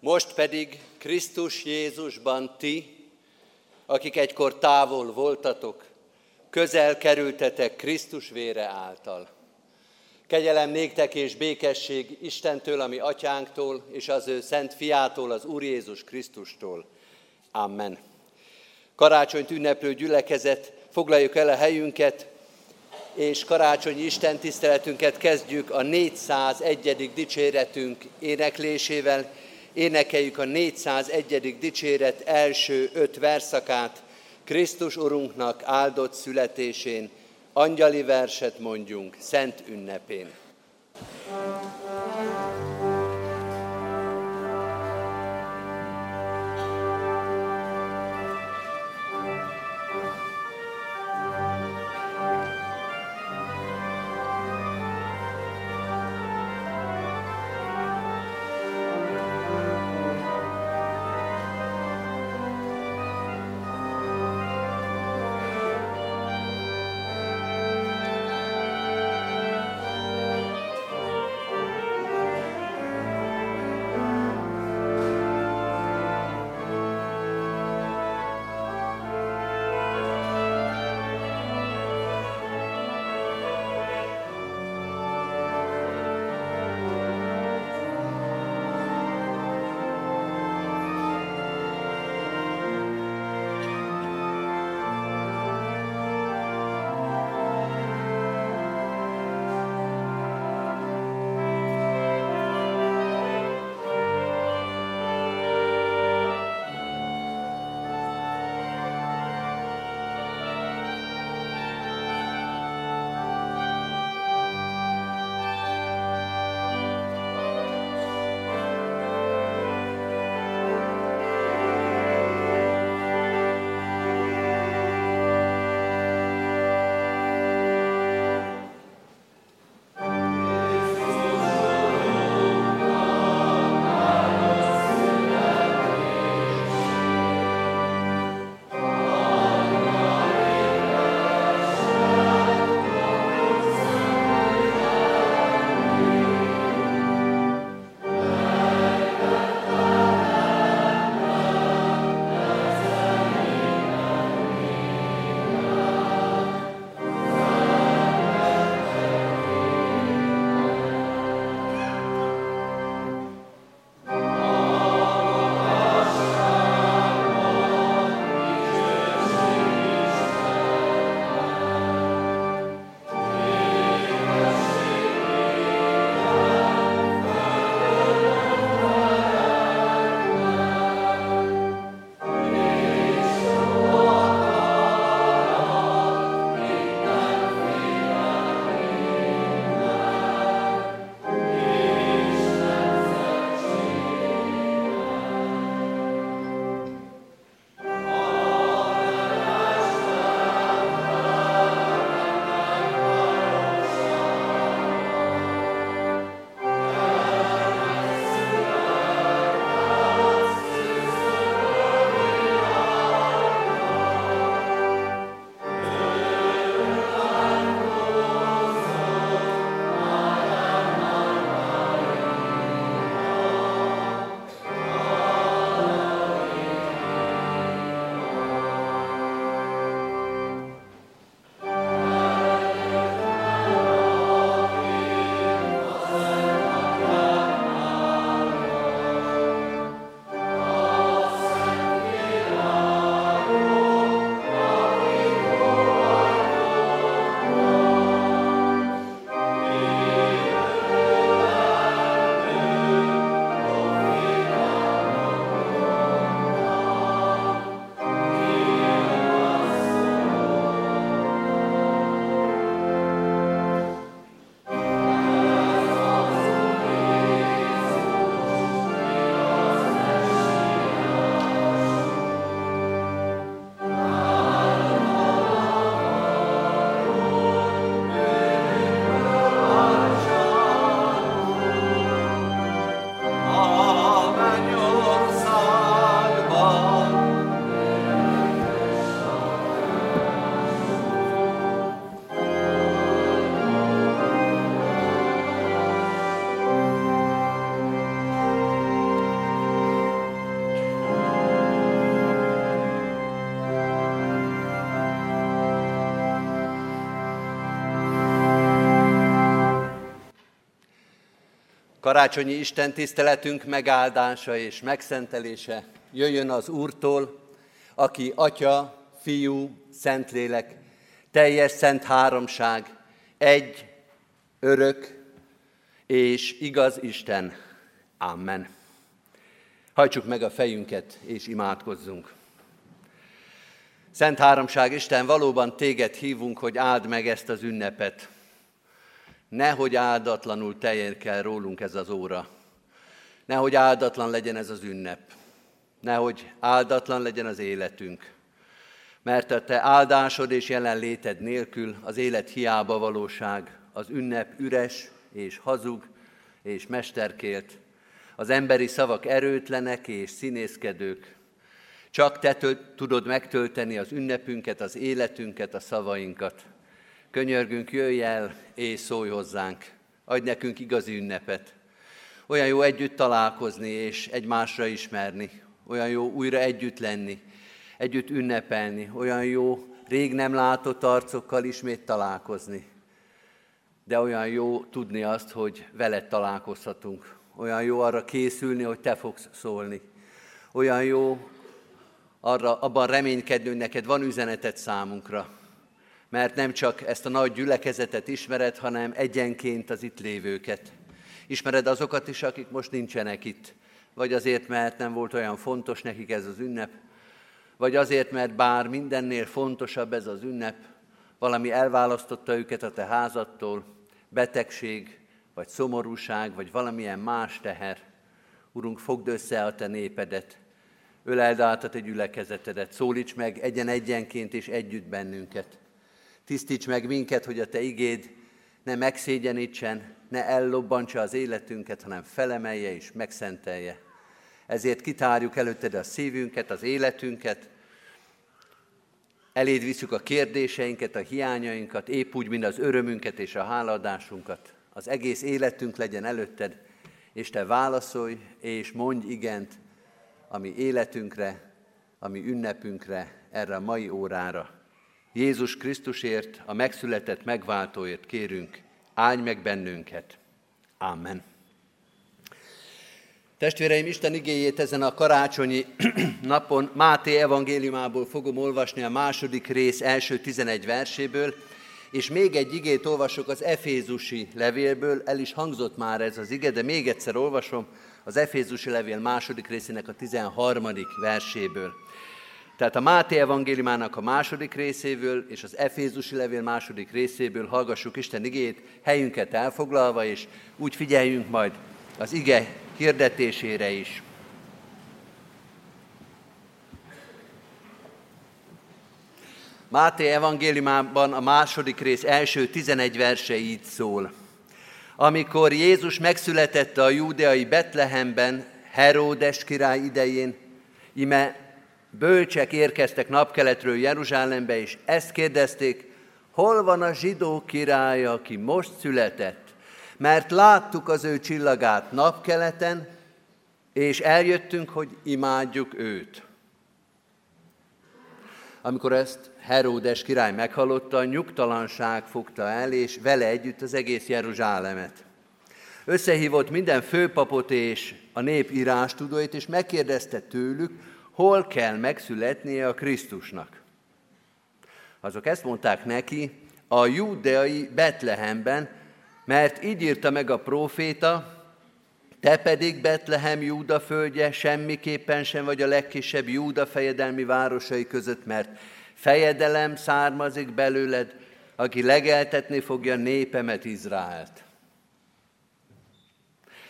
Most pedig Krisztus Jézusban ti, akik egykor távol voltatok, közel kerültetek Krisztus vére által. Kegyelem néktek és békesség Istentől, ami atyánktól, és az ő szent fiától, az Úr Jézus Krisztustól. Amen. Karácsonyt ünneplő gyülekezet, foglaljuk el a helyünket, és karácsonyi Isten tiszteletünket kezdjük a 401. dicséretünk éneklésével. Énekeljük a 401. dicséret első öt verszakát, Krisztus Urunknak áldott születésén, angyali verset mondjunk szent ünnepén. Thank you. Karácsonyi Isten tiszteletünk megáldása és megszentelése jöjjön az Úrtól, aki Atya, Fiú, Szentlélek, teljes szent háromság, egy, örök és igaz Isten. Amen. Hajtsuk meg a fejünket és imádkozzunk. Szent Háromság Isten, valóban téged hívunk, hogy áld meg ezt az ünnepet. Nehogy áldatlanul teljen rólunk ez az óra. Nehogy áldatlan legyen ez az ünnep. Nehogy áldatlan legyen az életünk. Mert a te áldásod és jelenléted nélkül az élet hiába valóság, az ünnep üres és hazug és mesterkélt, az emberi szavak erőtlenek és színészkedők. Csak te tudod megtölteni az ünnepünket, az életünket, a szavainkat. Könyörgünk, jöjj el és szólj hozzánk. Adj nekünk igazi ünnepet. Olyan jó együtt találkozni és egymásra ismerni. Olyan jó újra együtt lenni, együtt ünnepelni. Olyan jó rég nem látott arcokkal ismét találkozni. De olyan jó tudni azt, hogy veled találkozhatunk. Olyan jó arra készülni, hogy te fogsz szólni. Olyan jó arra, abban reménykedni, hogy neked van üzenetet számunkra mert nem csak ezt a nagy gyülekezetet ismered, hanem egyenként az itt lévőket. Ismered azokat is, akik most nincsenek itt, vagy azért, mert nem volt olyan fontos nekik ez az ünnep, vagy azért, mert bár mindennél fontosabb ez az ünnep, valami elválasztotta őket a te házattól, betegség, vagy szomorúság, vagy valamilyen más teher. Urunk, fogd össze a te népedet, öleld át a te gyülekezetedet, szólíts meg egyen-egyenként és együtt bennünket. Tisztíts meg minket, hogy a Te igéd ne megszégyenítsen, ne ellobbantsa az életünket, hanem felemelje és megszentelje. Ezért kitárjuk előtted a szívünket, az életünket, eléd visszük a kérdéseinket, a hiányainkat, épp úgy, mint az örömünket és a háladásunkat. Az egész életünk legyen előtted, és te válaszolj, és mondj igent a mi életünkre, a mi ünnepünkre, erre a mai órára. Jézus Krisztusért, a megszületett megváltóért kérünk, állj meg bennünket. Amen. Testvéreim, Isten igéjét ezen a karácsonyi napon Máté evangéliumából fogom olvasni a második rész első 11 verséből, és még egy igét olvasok az Efézusi levélből, el is hangzott már ez az ige, de még egyszer olvasom az Efézusi levél második részének a 13. verséből. Tehát a Máté evangéliumának a második részéből és az Efézusi levél második részéből hallgassuk Isten igét, helyünket elfoglalva, és úgy figyeljünk majd az ige hirdetésére is. Máté evangéliumában a második rész első 11 verse így szól. Amikor Jézus megszületett a júdeai Betlehemben, Heródes király idején, ime bölcsek érkeztek napkeletről Jeruzsálembe, és ezt kérdezték, hol van a zsidó király, aki most született? Mert láttuk az ő csillagát napkeleten, és eljöttünk, hogy imádjuk őt. Amikor ezt Heródes király meghallotta, nyugtalanság fogta el, és vele együtt az egész Jeruzsálemet. Összehívott minden főpapot és a nép írástudóit, és megkérdezte tőlük, hol kell megszületnie a Krisztusnak. Azok ezt mondták neki, a júdeai Betlehemben, mert így írta meg a próféta, te pedig Betlehem Júda földje semmiképpen sem vagy a legkisebb Júda fejedelmi városai között, mert fejedelem származik belőled, aki legeltetni fogja népemet Izraelt.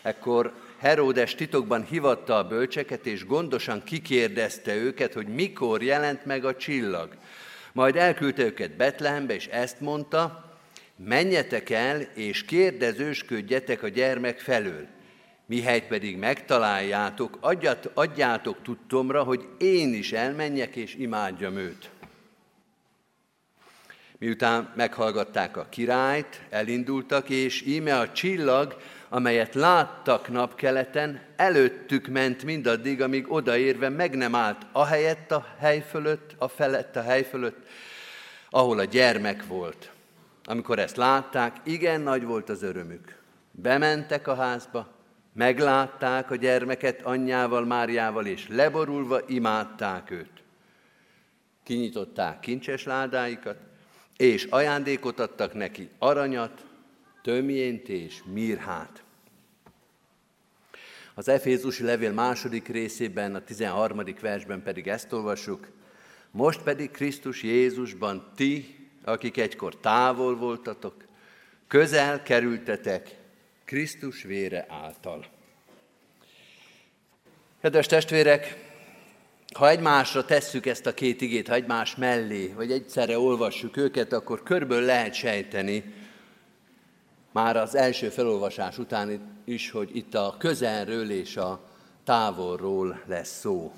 Ekkor Heródes titokban hivatta a bölcseket, és gondosan kikérdezte őket, hogy mikor jelent meg a csillag. Majd elküldte őket Betlehembe, és ezt mondta, menjetek el, és kérdezősködjetek a gyermek felől. Mihelyt pedig megtaláljátok, adját, adjátok tudtomra, hogy én is elmenjek és imádjam őt. Miután meghallgatták a királyt, elindultak, és íme a csillag amelyet láttak napkeleten, előttük ment mindaddig, amíg odaérve meg nem állt a helyett a hely fölött, a felett a hely fölött, ahol a gyermek volt. Amikor ezt látták, igen nagy volt az örömük. Bementek a házba, Meglátták a gyermeket anyjával, Máriával, és leborulva imádták őt. Kinyitották kincses ládáikat, és ajándékot adtak neki, aranyat, tömjént és mirhát. Az Efézusi levél második részében, a 13. versben pedig ezt olvassuk. Most pedig Krisztus Jézusban ti, akik egykor távol voltatok, közel kerültetek Krisztus vére által. Kedves testvérek, ha egymásra tesszük ezt a két igét, ha egymás mellé, vagy egyszerre olvassuk őket, akkor körből lehet sejteni, már az első felolvasás után is, hogy itt a közelről és a távolról lesz szó.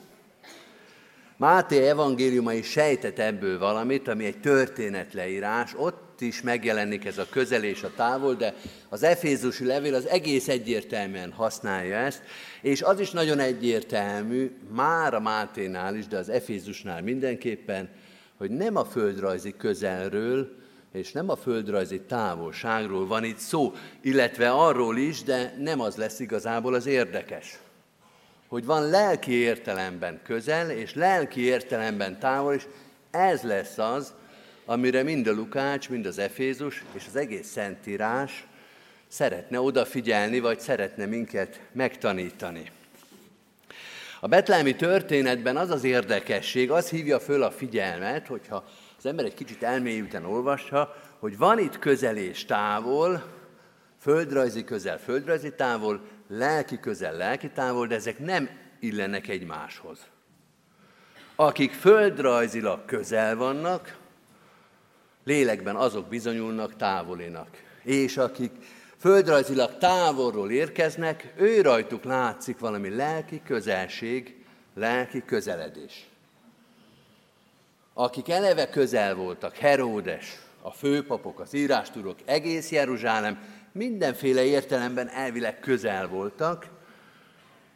Máté evangéliuma is sejtett ebből valamit, ami egy történetleírás, ott is megjelenik ez a közel és a távol, de az Efézusi levél az egész egyértelműen használja ezt, és az is nagyon egyértelmű, már a Máténál is, de az Efézusnál mindenképpen, hogy nem a földrajzi közelről, és nem a földrajzi távolságról van itt szó, illetve arról is, de nem az lesz igazából az érdekes. Hogy van lelki értelemben közel, és lelki értelemben távol, és ez lesz az, amire mind a Lukács, mind az Efézus, és az egész Szentírás szeretne odafigyelni, vagy szeretne minket megtanítani. A betlemi történetben az az érdekesség, az hívja föl a figyelmet, hogyha az ember egy kicsit elmélyülten olvassa, hogy van itt közel és távol, földrajzi közel, földrajzi távol, lelki közel, lelki távol, de ezek nem illenek egymáshoz. Akik földrajzilag közel vannak, lélekben azok bizonyulnak távolinak. És akik földrajzilag távolról érkeznek, ő rajtuk látszik valami lelki közelség, lelki közeledés akik eleve közel voltak, Heródes, a főpapok, az írástudók, egész Jeruzsálem, mindenféle értelemben elvileg közel voltak,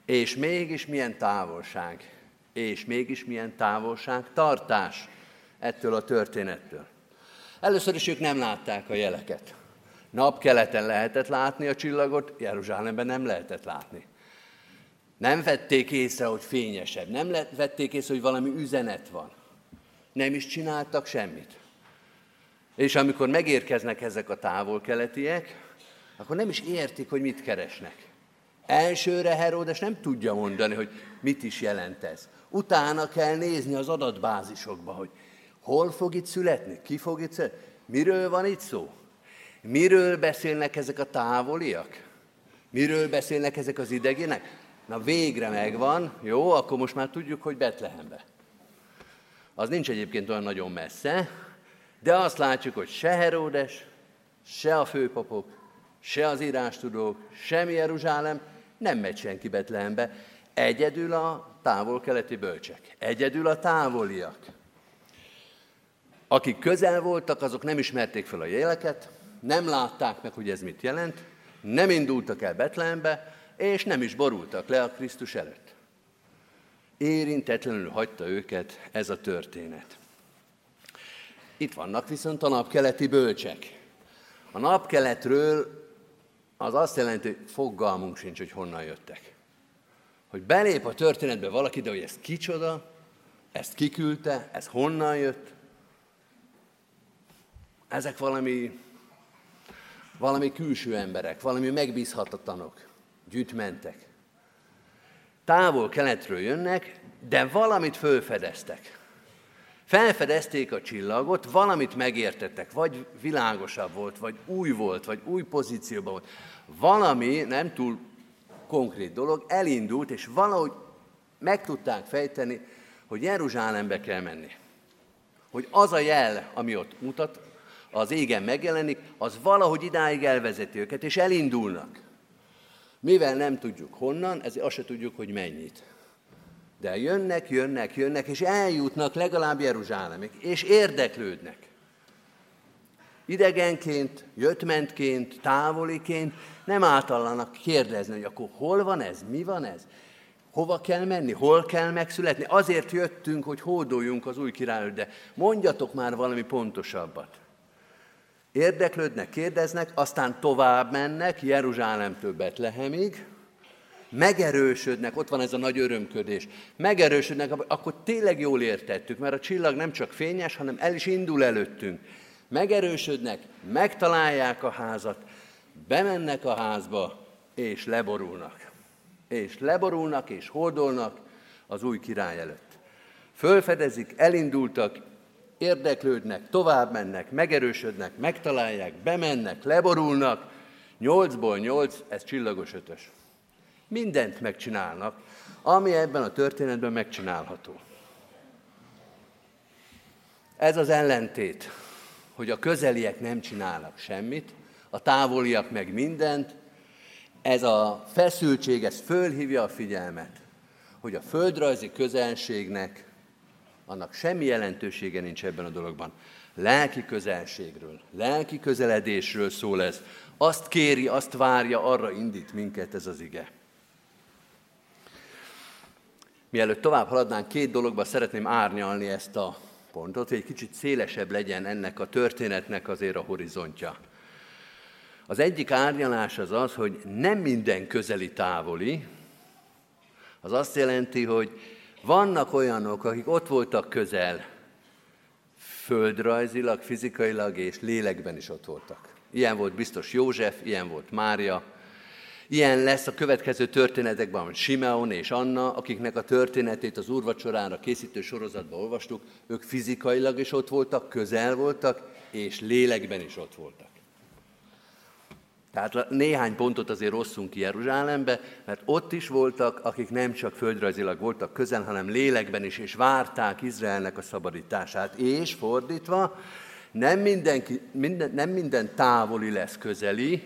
és mégis milyen távolság, és mégis milyen távolság, tartás ettől a történettől. Először is ők nem látták a jeleket. Napkeleten lehetett látni a csillagot, Jeruzsálemben nem lehetett látni. Nem vették észre, hogy fényesebb, nem vették észre, hogy valami üzenet van nem is csináltak semmit. És amikor megérkeznek ezek a távol-keletiek, akkor nem is értik, hogy mit keresnek. Elsőre Heródes nem tudja mondani, hogy mit is jelent ez. Utána kell nézni az adatbázisokba, hogy hol fog itt születni, ki fog itt születni, miről van itt szó. Miről beszélnek ezek a távoliak? Miről beszélnek ezek az idegének? Na végre megvan, jó, akkor most már tudjuk, hogy Betlehembe az nincs egyébként olyan nagyon messze, de azt látjuk, hogy se Heródes, se a főpapok, se az írástudók, sem Jeruzsálem nem megy senki Betlehembe. Egyedül a távol-keleti bölcsek, egyedül a távoliak. Akik közel voltak, azok nem ismerték fel a jeleket, nem látták meg, hogy ez mit jelent, nem indultak el Betlehembe, és nem is borultak le a Krisztus előtt. Érintetlenül hagyta őket ez a történet. Itt vannak viszont a napkeleti bölcsek. A napkeletről az azt jelenti, hogy fogalmunk sincs, hogy honnan jöttek. Hogy belép a történetbe valaki, de hogy ez kicsoda, ezt kiküldte, ez honnan jött, ezek valami, valami külső emberek, valami megbízhatatlanok, gyűjtmentek távol keletről jönnek, de valamit fölfedeztek. Felfedezték a csillagot, valamit megértettek, vagy világosabb volt, vagy új volt, vagy új pozícióban volt. Valami, nem túl konkrét dolog, elindult, és valahogy meg tudták fejteni, hogy Jeruzsálembe kell menni. Hogy az a jel, ami ott mutat, az égen megjelenik, az valahogy idáig elvezeti őket, és elindulnak. Mivel nem tudjuk honnan, ezért azt se tudjuk, hogy mennyit. De jönnek, jönnek, jönnek, és eljutnak legalább Jeruzsálemig, és érdeklődnek. Idegenként, jöttmentként, távoliként nem általának kérdezni, hogy akkor hol van ez, mi van ez, hova kell menni, hol kell megszületni. Azért jöttünk, hogy hódoljunk az új királyról, de mondjatok már valami pontosabbat. Érdeklődnek, kérdeznek, aztán tovább mennek Jeruzsálemtől Betlehemig, megerősödnek, ott van ez a nagy örömködés, megerősödnek, akkor tényleg jól értettük, mert a csillag nem csak fényes, hanem el is indul előttünk. Megerősödnek, megtalálják a házat, bemennek a házba, és leborulnak. És leborulnak, és hordolnak az új király előtt. Fölfedezik, elindultak, érdeklődnek, tovább mennek, megerősödnek, megtalálják, bemennek, leborulnak. Nyolcból nyolc, ez csillagos ötös. Mindent megcsinálnak, ami ebben a történetben megcsinálható. Ez az ellentét, hogy a közeliek nem csinálnak semmit, a távoliak meg mindent, ez a feszültség, ez fölhívja a figyelmet, hogy a földrajzi közelségnek annak semmi jelentősége nincs ebben a dologban. Lelki közelségről, lelki közeledésről szól ez. Azt kéri, azt várja, arra indít minket ez az ige. Mielőtt tovább haladnánk, két dologba szeretném árnyalni ezt a pontot, hogy egy kicsit szélesebb legyen ennek a történetnek azért a horizontja. Az egyik árnyalás az az, hogy nem minden közeli távoli, az azt jelenti, hogy vannak olyanok, akik ott voltak közel, földrajzilag, fizikailag és lélekben is ott voltak. Ilyen volt biztos József, ilyen volt Mária, Ilyen lesz a következő történetekben Simeon és Anna, akiknek a történetét az úrvacsorára készítő sorozatban olvastuk, ők fizikailag is ott voltak, közel voltak, és lélekben is ott voltak. Tehát néhány pontot azért rosszunk ki Jeruzsálembe, mert ott is voltak, akik nem csak földrajzilag voltak közel, hanem lélekben is, és várták Izraelnek a szabadítását. És fordítva, nem, mindenki, minden, nem minden távoli lesz közeli,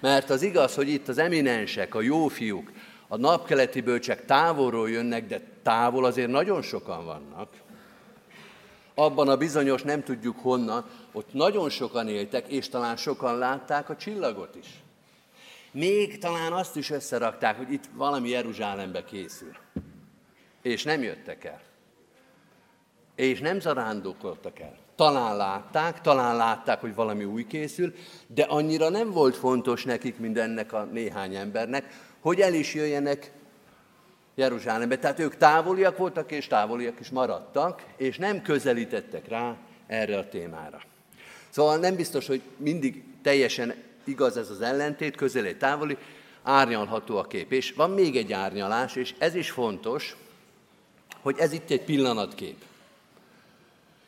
mert az igaz, hogy itt az eminensek, a jó fiúk, a napkeleti bölcsek távolról jönnek, de távol azért nagyon sokan vannak. Abban a bizonyos nem tudjuk honnan, ott nagyon sokan éltek, és talán sokan látták a csillagot is. Még talán azt is összerakták, hogy itt valami Jeruzsálembe készül. És nem jöttek el. És nem zarándokoltak el. Talán látták, talán látták, hogy valami új készül, de annyira nem volt fontos nekik, mint ennek a néhány embernek, hogy el is jöjjenek Jeruzsálembe. Tehát ők távoliak voltak, és távoliak is maradtak, és nem közelítettek rá erre a témára. Szóval nem biztos, hogy mindig teljesen igaz ez az ellentét, közelé távoli, árnyalható a kép. És van még egy árnyalás, és ez is fontos, hogy ez itt egy pillanatkép.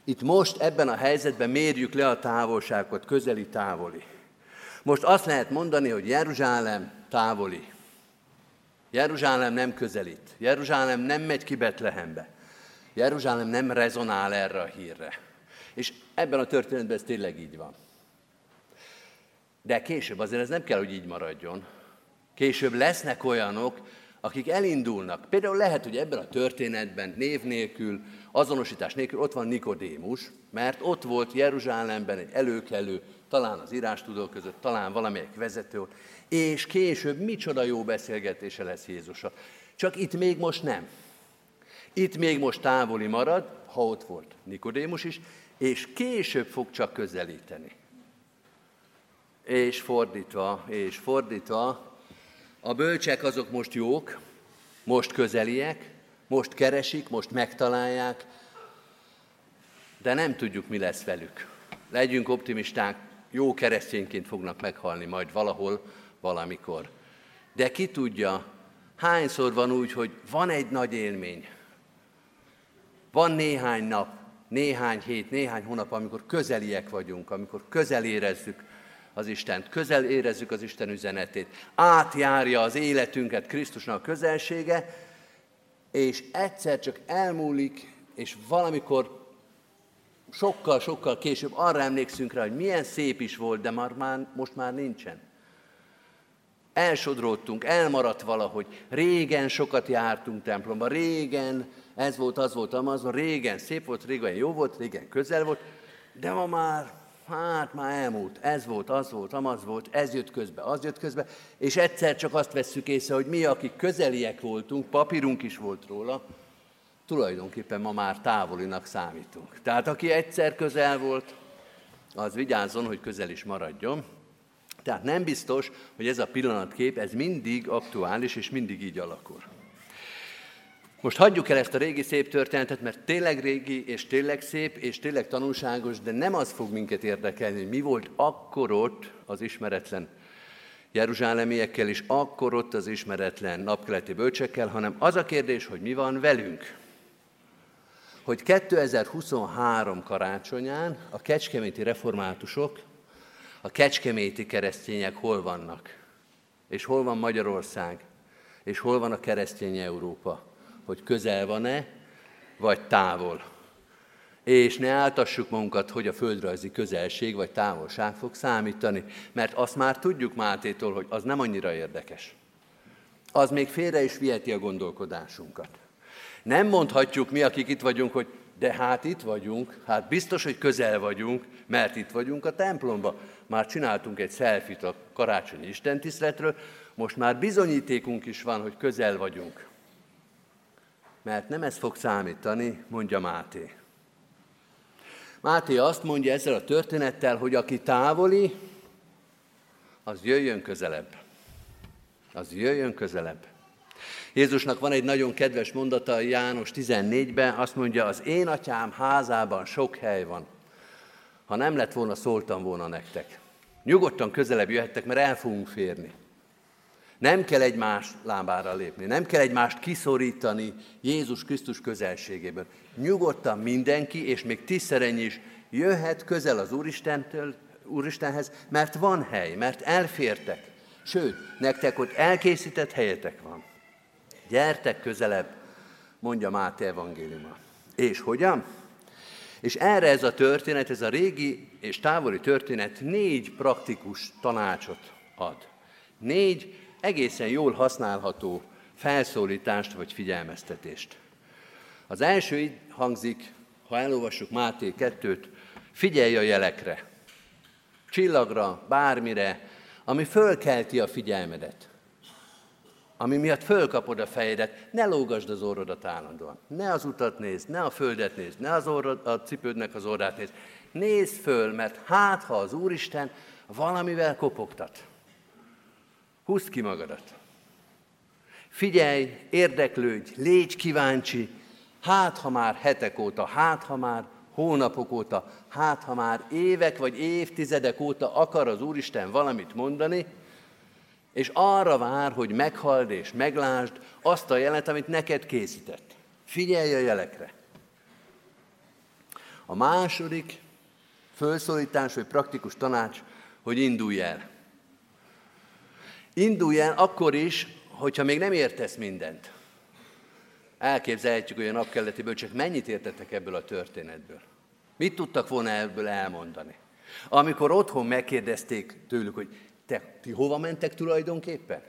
Itt most ebben a helyzetben mérjük le a távolságot, közeli távoli. Most azt lehet mondani, hogy Jeruzsálem távoli. Jeruzsálem nem közelít. Jeruzsálem nem megy ki Betlehembe. Jeruzsálem nem rezonál erre a hírre. És ebben a történetben ez tényleg így van. De később azért ez nem kell, hogy így maradjon. Később lesznek olyanok, akik elindulnak. Például lehet, hogy ebben a történetben név nélkül, azonosítás nélkül ott van Nikodémus, mert ott volt Jeruzsálemben egy előkelő, talán az írástudók között, talán valamelyik vezető és később micsoda jó beszélgetése lesz Jézusa. Csak itt még most nem. Itt még most távoli marad, ha ott volt Nikodémus is, és később fog csak közelíteni. És fordítva, és fordítva, a bölcsek azok most jók, most közeliek, most keresik, most megtalálják, de nem tudjuk, mi lesz velük. Legyünk optimisták, jó keresztényként fognak meghalni majd valahol, valamikor. De ki tudja, hányszor van úgy, hogy van egy nagy élmény, van néhány nap, néhány hét, néhány hónap, amikor közeliek vagyunk, amikor közel érezzük az Istent, közel érezzük az Isten üzenetét, átjárja az életünket Krisztusnak a közelsége, és egyszer csak elmúlik, és valamikor sokkal-sokkal később arra emlékszünk rá, hogy milyen szép is volt, de már, már, most már nincsen. Elsodródtunk, elmaradt valahogy. Régen sokat jártunk templomba, régen ez volt, az volt, amaz volt, régen szép volt, régen jó volt, régen közel volt, de ma már, hát már elmúlt, ez volt, az volt, amaz volt, ez jött közbe, az jött közbe, és egyszer csak azt vesszük észre, hogy mi, akik közeliek voltunk, papírunk is volt róla, tulajdonképpen ma már távolinak számítunk. Tehát aki egyszer közel volt, az vigyázzon, hogy közel is maradjon. Tehát nem biztos, hogy ez a pillanatkép, ez mindig aktuális, és mindig így alakul. Most hagyjuk el ezt a régi szép történetet, mert tényleg régi, és tényleg szép, és tényleg tanulságos, de nem az fog minket érdekelni, hogy mi volt akkor ott az ismeretlen jeruzsálemiekkel, és akkor ott az ismeretlen napkeleti bölcsekkel, hanem az a kérdés, hogy mi van velünk. Hogy 2023 karácsonyán a kecskeméti reformátusok, a kecskeméti keresztények hol vannak? És hol van Magyarország? És hol van a keresztény Európa? hogy közel van-e, vagy távol. És ne áltassuk magunkat, hogy a földrajzi közelség vagy távolság fog számítani, mert azt már tudjuk Mátétól, hogy az nem annyira érdekes. Az még félre is viheti a gondolkodásunkat. Nem mondhatjuk mi, akik itt vagyunk, hogy de hát itt vagyunk, hát biztos, hogy közel vagyunk, mert itt vagyunk a templomba. Már csináltunk egy szelfit a karácsonyi istentiszteletről, most már bizonyítékunk is van, hogy közel vagyunk mert nem ez fog számítani, mondja Máté. Máté azt mondja ezzel a történettel, hogy aki távoli, az jöjjön közelebb. Az jöjjön közelebb. Jézusnak van egy nagyon kedves mondata János 14-ben, azt mondja, az én atyám házában sok hely van. Ha nem lett volna, szóltam volna nektek. Nyugodtan közelebb jöhettek, mert el fogunk férni. Nem kell egymás lábára lépni, nem kell egymást kiszorítani Jézus Krisztus közelségéből. Nyugodtan mindenki, és még tízszerennyi is jöhet közel az Úristentől, Úristenhez, mert van hely, mert elfértek. Sőt, nektek ott elkészített helyetek van. Gyertek közelebb, mondja Máté evangéliuma. És hogyan? És erre ez a történet, ez a régi és távoli történet négy praktikus tanácsot ad. Négy egészen jól használható felszólítást vagy figyelmeztetést. Az első így hangzik, ha elolvassuk Máté 2-t, figyelj a jelekre, csillagra, bármire, ami fölkelti a figyelmedet, ami miatt fölkapod a fejedet, ne lógasd az orrodat állandóan. Ne az utat nézd, ne a földet nézd, ne az orrod, a cipődnek az orrát nézd. Nézd föl, mert hát, ha az Úristen valamivel kopogtat, Húzd ki magadat. Figyelj, érdeklődj, légy kíváncsi, hát ha már hetek óta, hát ha már hónapok óta, hát ha már évek vagy évtizedek óta akar az Úristen valamit mondani, és arra vár, hogy meghald és meglásd azt a jelet, amit neked készített. Figyelj a jelekre. A második felszólítás vagy praktikus tanács, hogy indulj el. Indulj el akkor is, hogyha még nem értesz mindent. Elképzelhetjük, hogy a napkeletiből csak mennyit értettek ebből a történetből. Mit tudtak volna ebből elmondani? Amikor otthon megkérdezték tőlük, hogy te, ti hova mentek tulajdonképpen?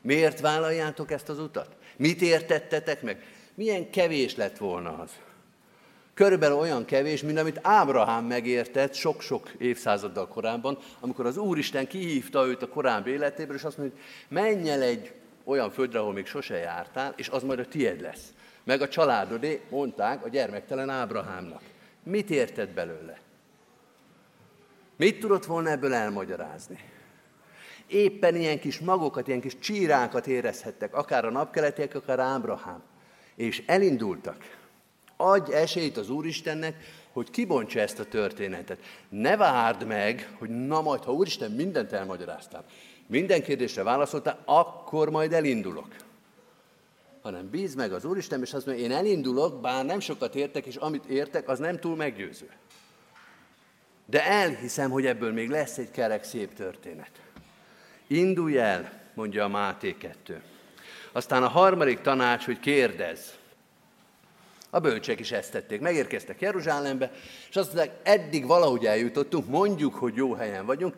Miért vállaljátok ezt az utat? Mit értettetek meg? Milyen kevés lett volna az? körülbelül olyan kevés, mint amit Ábrahám megértett sok-sok évszázaddal korábban, amikor az Úristen kihívta őt a korábbi életéből, és azt mondja, hogy menj el egy olyan földre, ahol még sose jártál, és az majd a tied lesz. Meg a családodé, mondták a gyermektelen Ábrahámnak. Mit értett belőle? Mit tudott volna ebből elmagyarázni? Éppen ilyen kis magokat, ilyen kis csírákat érezhettek, akár a napkeletiek, akár Ábrahám. És elindultak. Adj esélyt az Úristennek, hogy kibontsa ezt a történetet. Ne várd meg, hogy na majd, ha Úristen mindent elmagyaráztál, minden kérdésre válaszoltál, akkor majd elindulok. Hanem bíz meg az Úristen, és azt mondja, én elindulok, bár nem sokat értek, és amit értek, az nem túl meggyőző. De elhiszem, hogy ebből még lesz egy kerek szép történet. Indulj el, mondja a Máté 2. Aztán a harmadik tanács, hogy kérdezz. A bölcsek is ezt tették. Megérkeztek Jeruzsálembe, és azt mondták, eddig valahogy eljutottunk, mondjuk, hogy jó helyen vagyunk,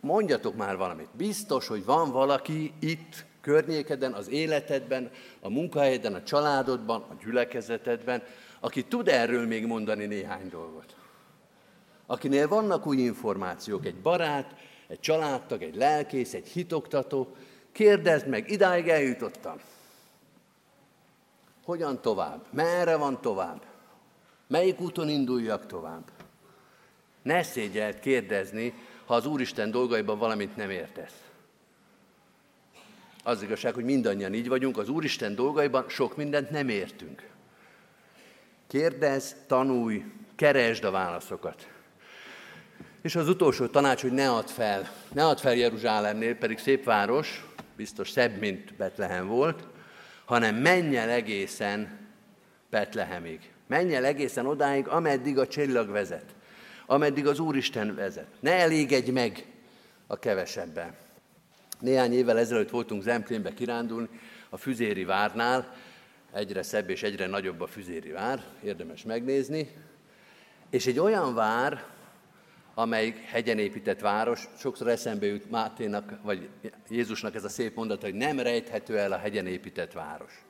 mondjatok már valamit. Biztos, hogy van valaki itt környékeden, az életedben, a munkahelyeden, a családodban, a gyülekezetedben, aki tud erről még mondani néhány dolgot. Akinél vannak új információk, egy barát, egy családtag, egy lelkész, egy hitoktató, kérdezd meg, idáig eljutottam. Hogyan tovább? Merre van tovább? Melyik úton induljak tovább? Ne szégyelt kérdezni, ha az Úristen dolgaiban valamit nem értesz. Az igazság, hogy mindannyian így vagyunk, az Úristen dolgaiban sok mindent nem értünk. Kérdez, tanulj, keresd a válaszokat. És az utolsó tanács, hogy ne add fel. Ne add fel Jeruzsálemnél, pedig szép város, biztos szebb, mint Betlehem volt, hanem menj el egészen Betlehemig. Menj el egészen odáig, ameddig a csillag vezet. Ameddig az Úristen vezet. Ne elégedj meg a kevesebben. Néhány évvel ezelőtt voltunk Zemplénbe kirándulni, a Füzéri várnál, egyre szebb és egyre nagyobb a Füzéri vár, érdemes megnézni, és egy olyan vár, amelyik hegyen épített város, sokszor eszembe jut Máténak, vagy Jézusnak ez a szép mondata, hogy nem rejthető el a hegyen épített város.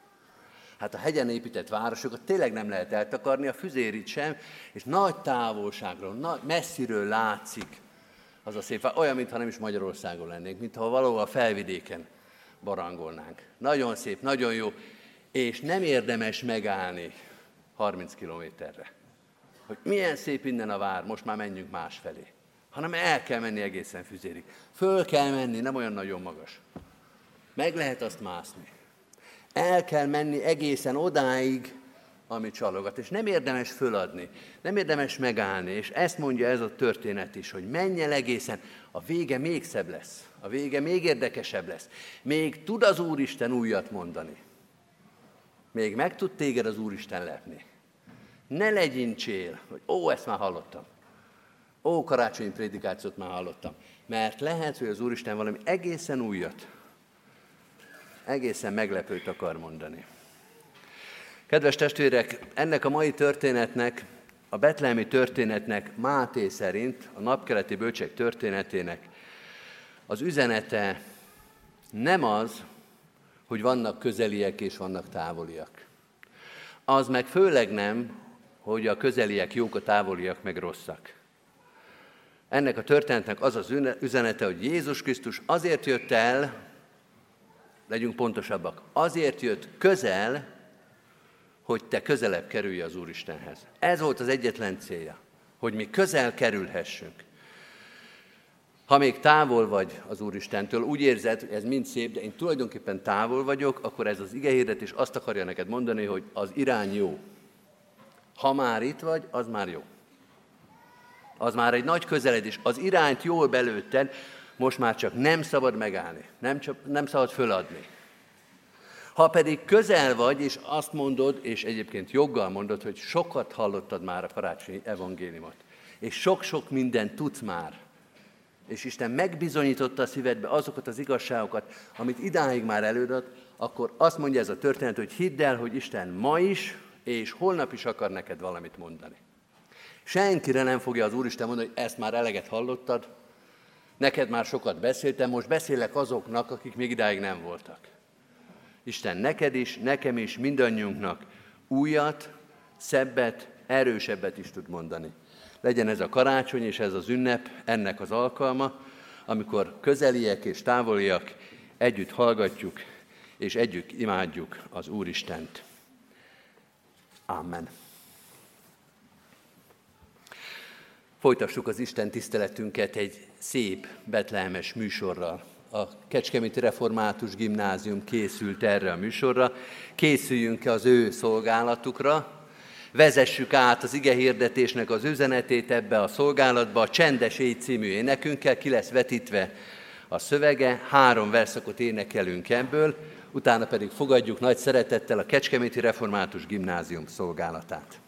Hát a hegyen épített városokat tényleg nem lehet eltakarni, a füzérit sem, és nagy távolságról, nagy, messziről látszik az a szép, olyan, mintha nem is Magyarországon lennénk, mintha valahol a felvidéken barangolnánk. Nagyon szép, nagyon jó, és nem érdemes megállni 30 kilométerre. Hogy milyen szép innen a vár, most már menjünk másfelé. Hanem el kell menni egészen füzérig. Föl kell menni, nem olyan nagyon magas. Meg lehet azt mászni. El kell menni egészen odáig, ami csalogat. És nem érdemes föladni, nem érdemes megállni, és ezt mondja ez a történet is, hogy menj el egészen, a vége még szebb lesz, a vége még érdekesebb lesz. Még tud az Úristen újat mondani. Még meg tud téged az Úristen lepni. Ne legyintsél, hogy ó, ezt már hallottam. Ó, karácsonyi prédikációt már hallottam. Mert lehet, hogy az Úristen valami egészen újat, egészen meglepőt akar mondani. Kedves testvérek, ennek a mai történetnek, a betlehemi történetnek Máté szerint, a napkeleti bölcsek történetének az üzenete nem az, hogy vannak közeliek és vannak távoliak. Az meg főleg nem, hogy a közeliek jók, a távoliak meg rosszak. Ennek a történetnek az az üzenete, hogy Jézus Krisztus azért jött el, legyünk pontosabbak, azért jött közel, hogy te közelebb kerülj az Úristenhez. Ez volt az egyetlen célja, hogy mi közel kerülhessünk. Ha még távol vagy az Úristentől, úgy érzed, hogy ez mind szép, de én tulajdonképpen távol vagyok, akkor ez az igehirdet is azt akarja neked mondani, hogy az irány jó. Ha már itt vagy, az már jó. Az már egy nagy közeledés. Az irányt jól belőtted, most már csak nem szabad megállni, nem, csak, nem szabad föladni. Ha pedig közel vagy, és azt mondod, és egyébként joggal mondod, hogy sokat hallottad már a karácsonyi evangéliumot, és sok-sok mindent tudsz már, és Isten megbizonyította a szívedbe azokat az igazságokat, amit idáig már elődött, akkor azt mondja ez a történet, hogy hidd el, hogy Isten ma is, és holnap is akar neked valamit mondani. Senkire nem fogja az Úristen mondani, hogy ezt már eleget hallottad, neked már sokat beszéltem, most beszélek azoknak, akik még idáig nem voltak. Isten neked is, nekem is, mindannyiunknak újat, szebbet, erősebbet is tud mondani. Legyen ez a karácsony és ez az ünnep, ennek az alkalma, amikor közeliek és távoliak együtt hallgatjuk és együtt imádjuk az Úristent. Amen. Folytassuk az Isten tiszteletünket egy szép betlehemes műsorral a Kecskeméti Református Gimnázium készült erre a műsorra. Készüljünk az ő szolgálatukra, vezessük át az ige hirdetésnek az üzenetét ebbe a szolgálatba, a Csendes Éj című énekünkkel, ki lesz vetítve a szövege, három verszakot énekelünk ebből, utána pedig fogadjuk nagy szeretettel a Kecskeméti Református Gimnázium szolgálatát.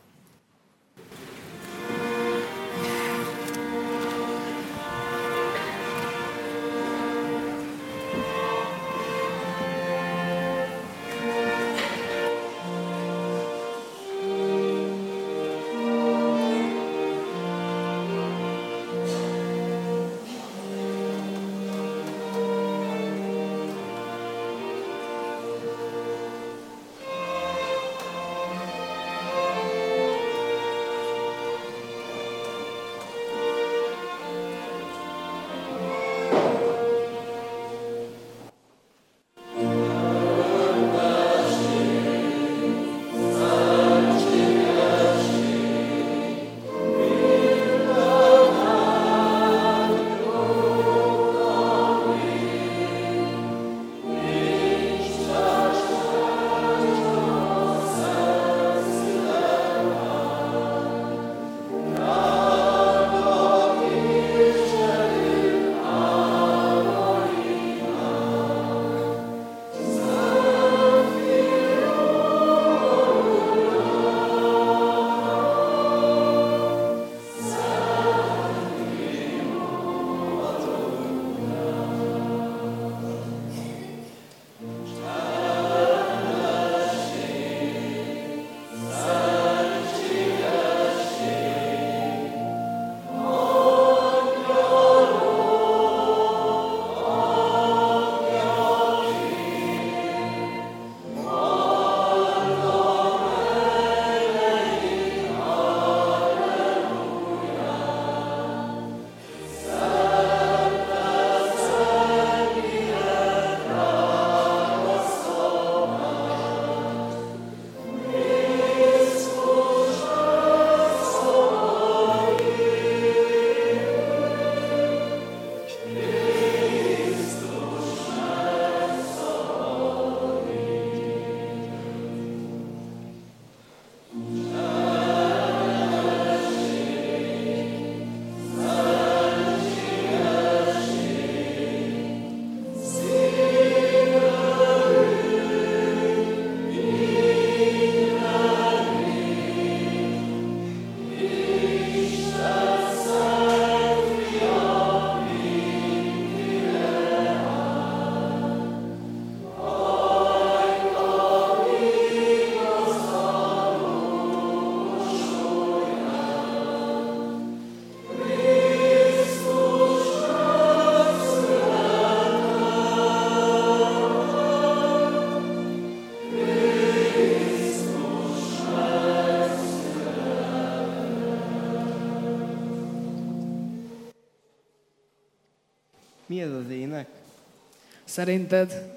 Szerinted?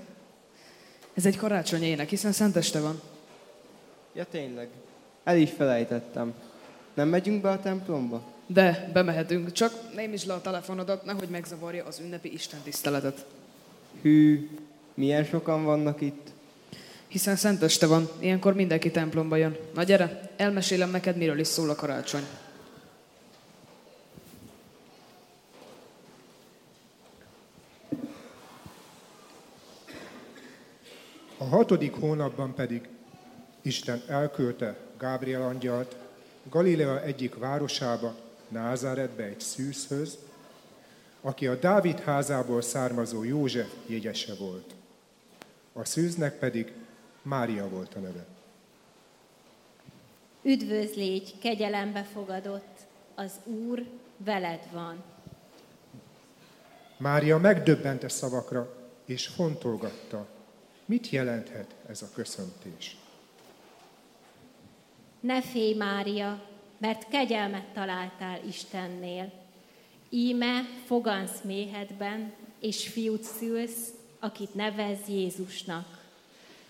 Ez egy karácsonyi ének, hiszen szenteste van. Ja tényleg. El is felejtettem. Nem megyünk be a templomba? De, bemehetünk. Csak némítsd le a telefonodat, nehogy megzavarja az ünnepi Isten tiszteletet. Hű, milyen sokan vannak itt. Hiszen szenteste van, ilyenkor mindenki templomba jön. Na gyere, elmesélem neked, miről is szól a karácsony. A hatodik hónapban pedig Isten elküldte Gábriel angyalt Galilea egyik városába, Názáretbe egy szűzhöz, aki a Dávid házából származó József jegyese volt. A szűznek pedig Mária volt a neve. Üdvözlégy, kegyelembe fogadott, az Úr veled van. Mária megdöbbente szavakra, és fontolgatta, mit jelenthet ez a köszöntés. Ne félj, Mária, mert kegyelmet találtál Istennél. Íme fogansz méhedben, és fiút szülsz, akit nevez Jézusnak.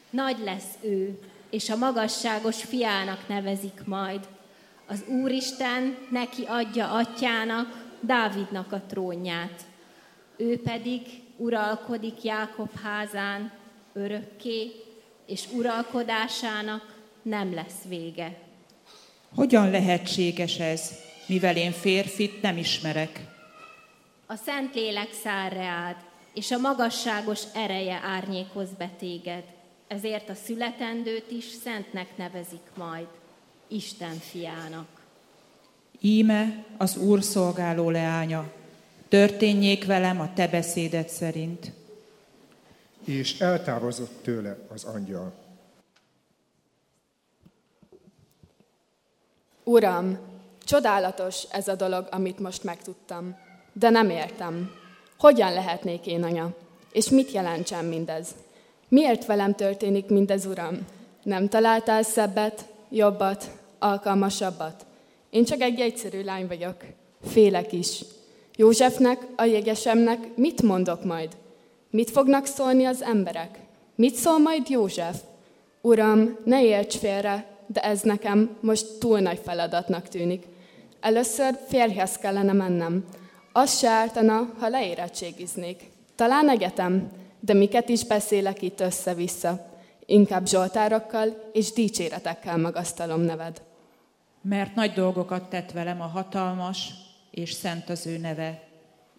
Nagy lesz ő, és a magasságos fiának nevezik majd. Az Úristen neki adja atyának, Dávidnak a trónját. Ő pedig uralkodik Jákob házán örökké, és uralkodásának nem lesz vége. Hogyan lehetséges ez, mivel én férfit nem ismerek? A Szentlélek száll reád, és a magasságos ereje árnyékoz be téged. Ezért a születendőt is szentnek nevezik majd, Isten fiának. Íme az Úr szolgáló leánya, történjék velem a te beszéded szerint. És eltávozott tőle az angyal. Uram, csodálatos ez a dolog, amit most megtudtam, de nem értem. Hogyan lehetnék én anya? És mit jelentsen mindez? Miért velem történik mindez, Uram? Nem találtál szebbet, jobbat, alkalmasabbat? Én csak egy egyszerű lány vagyok. Félek is. Józsefnek, a jégesemnek mit mondok majd? Mit fognak szólni az emberek? Mit szól majd József? Uram, ne érts félre, de ez nekem most túl nagy feladatnak tűnik. Először férjhez kellene mennem. Az se ártana, ha leérettségiznék. Talán egyetem, de miket is beszélek itt össze-vissza. Inkább zsoltárokkal és dicséretekkel magasztalom neved. Mert nagy dolgokat tett velem a hatalmas, és szent az ő neve.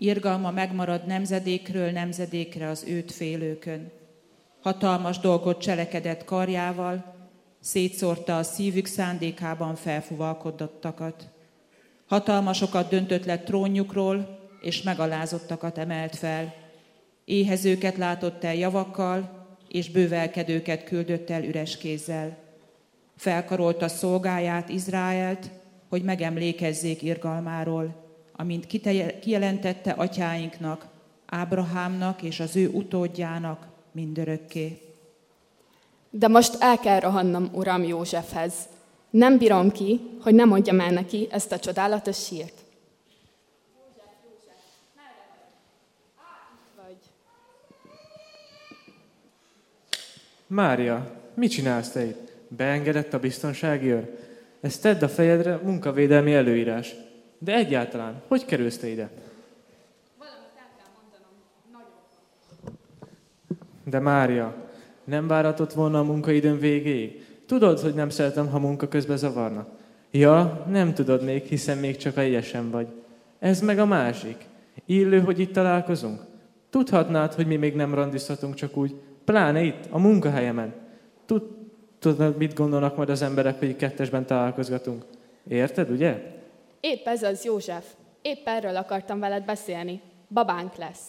Irgalma megmarad nemzedékről nemzedékre az őt félőkön. Hatalmas dolgot cselekedett karjával, szétszórta a szívük szándékában felfuvalkodottakat. Hatalmasokat döntött le trónjukról, és megalázottakat emelt fel. Éhezőket látott el javakkal, és bővelkedőket küldött el üres kézzel. Felkarolta szolgáját, Izraelt, hogy megemlékezzék irgalmáról, amint kijelentette atyáinknak, Ábrahámnak és az ő utódjának mindörökké. De most el kell rohannom uram Józsefhez. Nem bírom ki, hogy nem mondjam el neki ezt a csodálatos sírt. Mária, mit csinálsz te itt? Beengedett a biztonsági őr? Ezt tedd a fejedre munkavédelmi előírás. De egyáltalán, hogy kerülsz te ide? Valamit el kell mondanom, nagyon De Mária, nem váratott volna a munkaidőn végéig? Tudod, hogy nem szeretem, ha munka közben zavarnak. Ja, nem tudod még, hiszen még csak a vagy. Ez meg a másik. Illő, hogy itt találkozunk. Tudhatnád, hogy mi még nem randizhatunk csak úgy, pláne itt, a munkahelyemen. Tud, tudod, mit gondolnak majd az emberek, hogy kettesben találkozgatunk. Érted, ugye? Épp ez az, József. Épp erről akartam veled beszélni. Babánk lesz.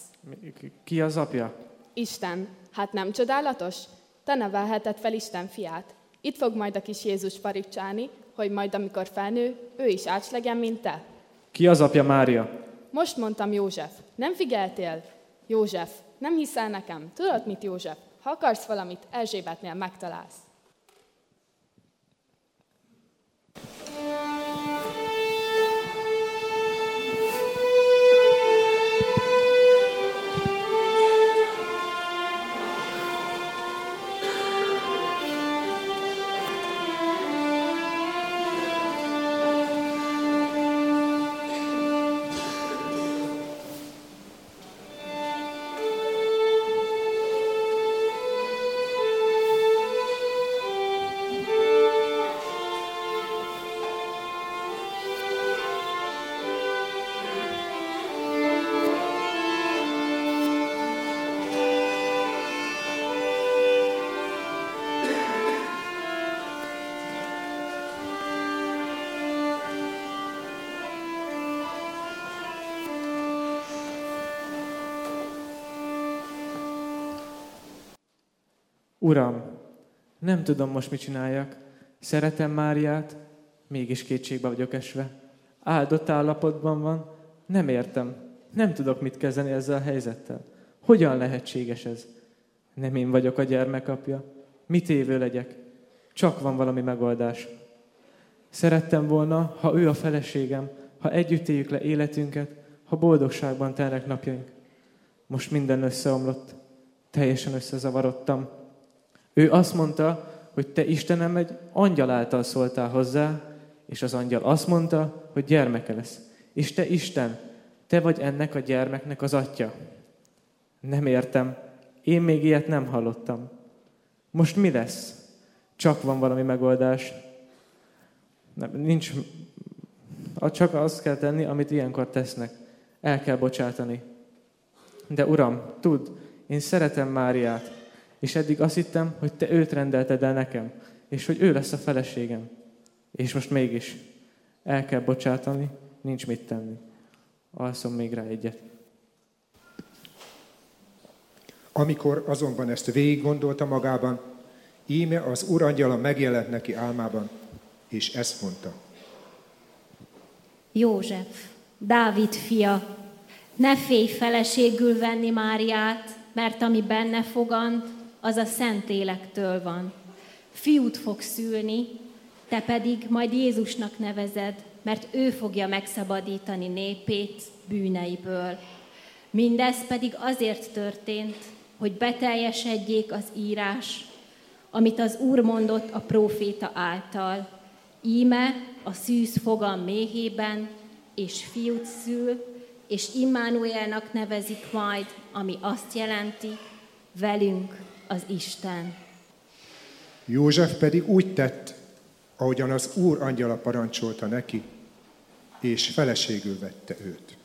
Ki az apja? Isten. Hát nem csodálatos? Te nevelheted fel Isten fiát. Itt fog majd a kis Jézus paricsálni, hogy majd amikor felnő, ő is ács legyen, mint te. Ki az apja Mária? Most mondtam József. Nem figyeltél? József, nem hiszel nekem. Tudod mit, József? Ha akarsz valamit, Erzsébetnél megtalálsz. Uram, nem tudom most mit csináljak. Szeretem Máriát, mégis kétségbe vagyok esve. Áldott állapotban van, nem értem. Nem tudok mit kezdeni ezzel a helyzettel. Hogyan lehetséges ez? Nem én vagyok a gyermekapja. Mit évő legyek? Csak van valami megoldás. Szerettem volna, ha ő a feleségem, ha együtt éljük le életünket, ha boldogságban telnek napjaink. Most minden összeomlott. Teljesen összezavarodtam. Ő azt mondta, hogy te Istenem egy angyal által szóltál hozzá, és az angyal azt mondta, hogy gyermeke lesz. És te Isten, te vagy ennek a gyermeknek az atya. Nem értem. Én még ilyet nem hallottam. Most mi lesz? Csak van valami megoldás. Nem, nincs, csak azt kell tenni, amit ilyenkor tesznek. El kell bocsátani. De Uram, tudd, én szeretem Máriát, és eddig azt hittem, hogy te őt rendelted el nekem, és hogy ő lesz a feleségem. És most mégis el kell bocsátani, nincs mit tenni. Alszom még rá egyet. Amikor azonban ezt végig gondolta magában, íme az Úr angyala megjelent neki álmában, és ezt mondta. József, Dávid fia, ne félj feleségül venni Máriát, mert ami benne fogant, az a Szentélektől van. Fiút fog szülni, te pedig majd Jézusnak nevezed, mert ő fogja megszabadítani népét bűneiből. Mindez pedig azért történt, hogy beteljesedjék az írás, amit az Úr mondott a próféta által. Íme a szűz fogam méhében, és fiút szül, és Immanuelnak nevezik majd, ami azt jelenti, velünk az Isten. József pedig úgy tett, ahogyan az Úr angyala parancsolta neki, és feleségül vette őt.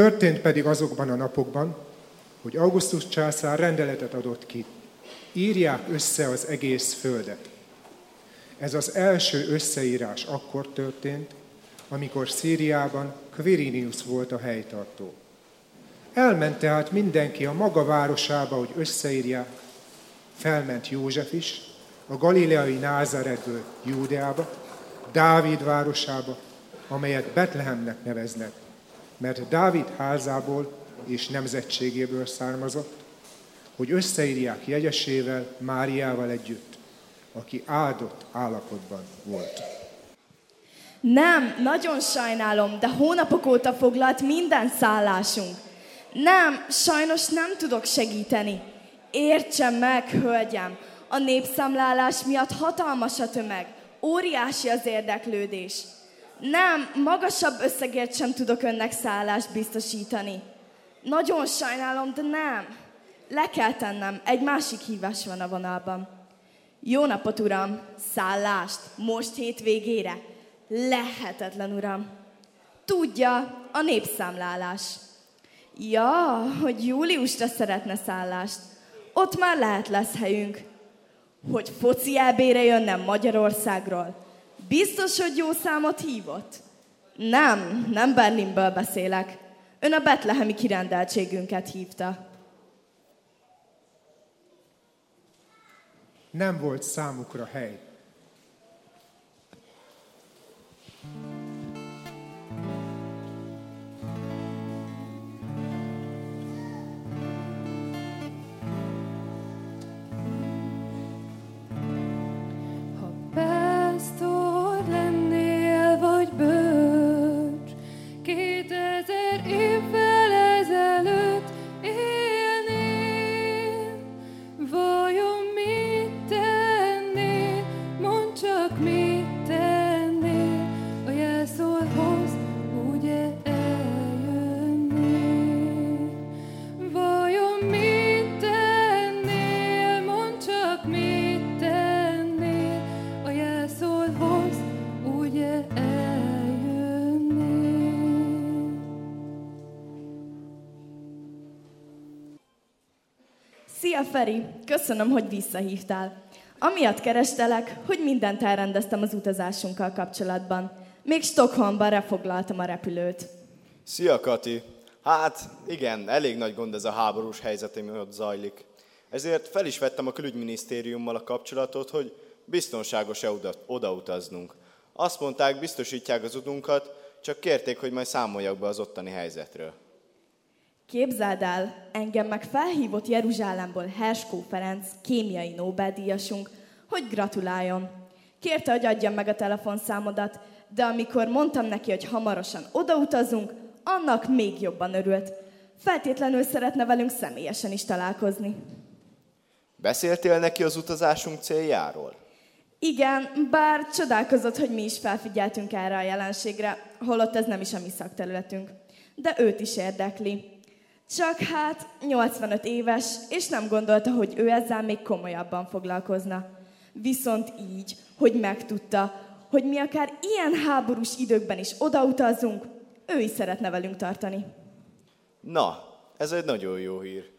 Történt pedig azokban a napokban, hogy Augustus császár rendeletet adott ki. Írják össze az egész földet. Ez az első összeírás akkor történt, amikor Szíriában Quirinius volt a helytartó. Elment tehát mindenki a maga városába, hogy összeírják. Felment József is, a galileai Názáretből Júdeába, Dávid városába, amelyet Betlehemnek neveznek, mert Dávid házából és nemzetségéből származott, hogy összeírják jegyesével, Máriával együtt, aki áldott állapotban volt. Nem, nagyon sajnálom, de hónapok óta foglalt minden szállásunk. Nem, sajnos nem tudok segíteni. Értsen meg, hölgyem, a népszámlálás miatt hatalmas a tömeg, óriási az érdeklődés. Nem, magasabb összegért sem tudok önnek szállást biztosítani. Nagyon sajnálom, de nem. Le kell tennem, egy másik hívás van a vonalban. Jó napot, uram! Szállást, most hétvégére. Lehetetlen, uram. Tudja, a népszámlálás. Ja, hogy júliusra szeretne szállást. Ott már lehet lesz helyünk. Hogy foci elbére jönnem Magyarországról. Biztos, hogy jó számot hívott? Nem, nem Berlinből beszélek. Ön a betlehemi kirendeltségünket hívta. Nem volt számukra hely. Szia, Feri! Köszönöm, hogy visszahívtál. Amiatt kerestelek, hogy mindent elrendeztem az utazásunkkal kapcsolatban. Még Stockholmban refoglaltam a repülőt. Szia, Kati! Hát igen, elég nagy gond ez a háborús helyzet, ami ott zajlik. Ezért fel is vettem a külügyminisztériummal a kapcsolatot, hogy biztonságos-e oda, odautaznunk. Azt mondták, biztosítják az utunkat, csak kérték, hogy majd számoljak be az ottani helyzetről. Képzeld el, engem meg felhívott Jeruzsálemból Herskó Ferenc, kémiai Nobel-díjasunk, hogy gratuláljon. Kérte, hogy adjam meg a telefonszámodat, de amikor mondtam neki, hogy hamarosan odautazunk, annak még jobban örült. Feltétlenül szeretne velünk személyesen is találkozni. Beszéltél neki az utazásunk céljáról? Igen, bár csodálkozott, hogy mi is felfigyeltünk erre a jelenségre, holott ez nem is a mi szakterületünk. De őt is érdekli. Csak hát 85 éves, és nem gondolta, hogy ő ezzel még komolyabban foglalkozna. Viszont így, hogy megtudta, hogy mi akár ilyen háborús időkben is odautazunk, ő is szeretne velünk tartani. Na, ez egy nagyon jó hír.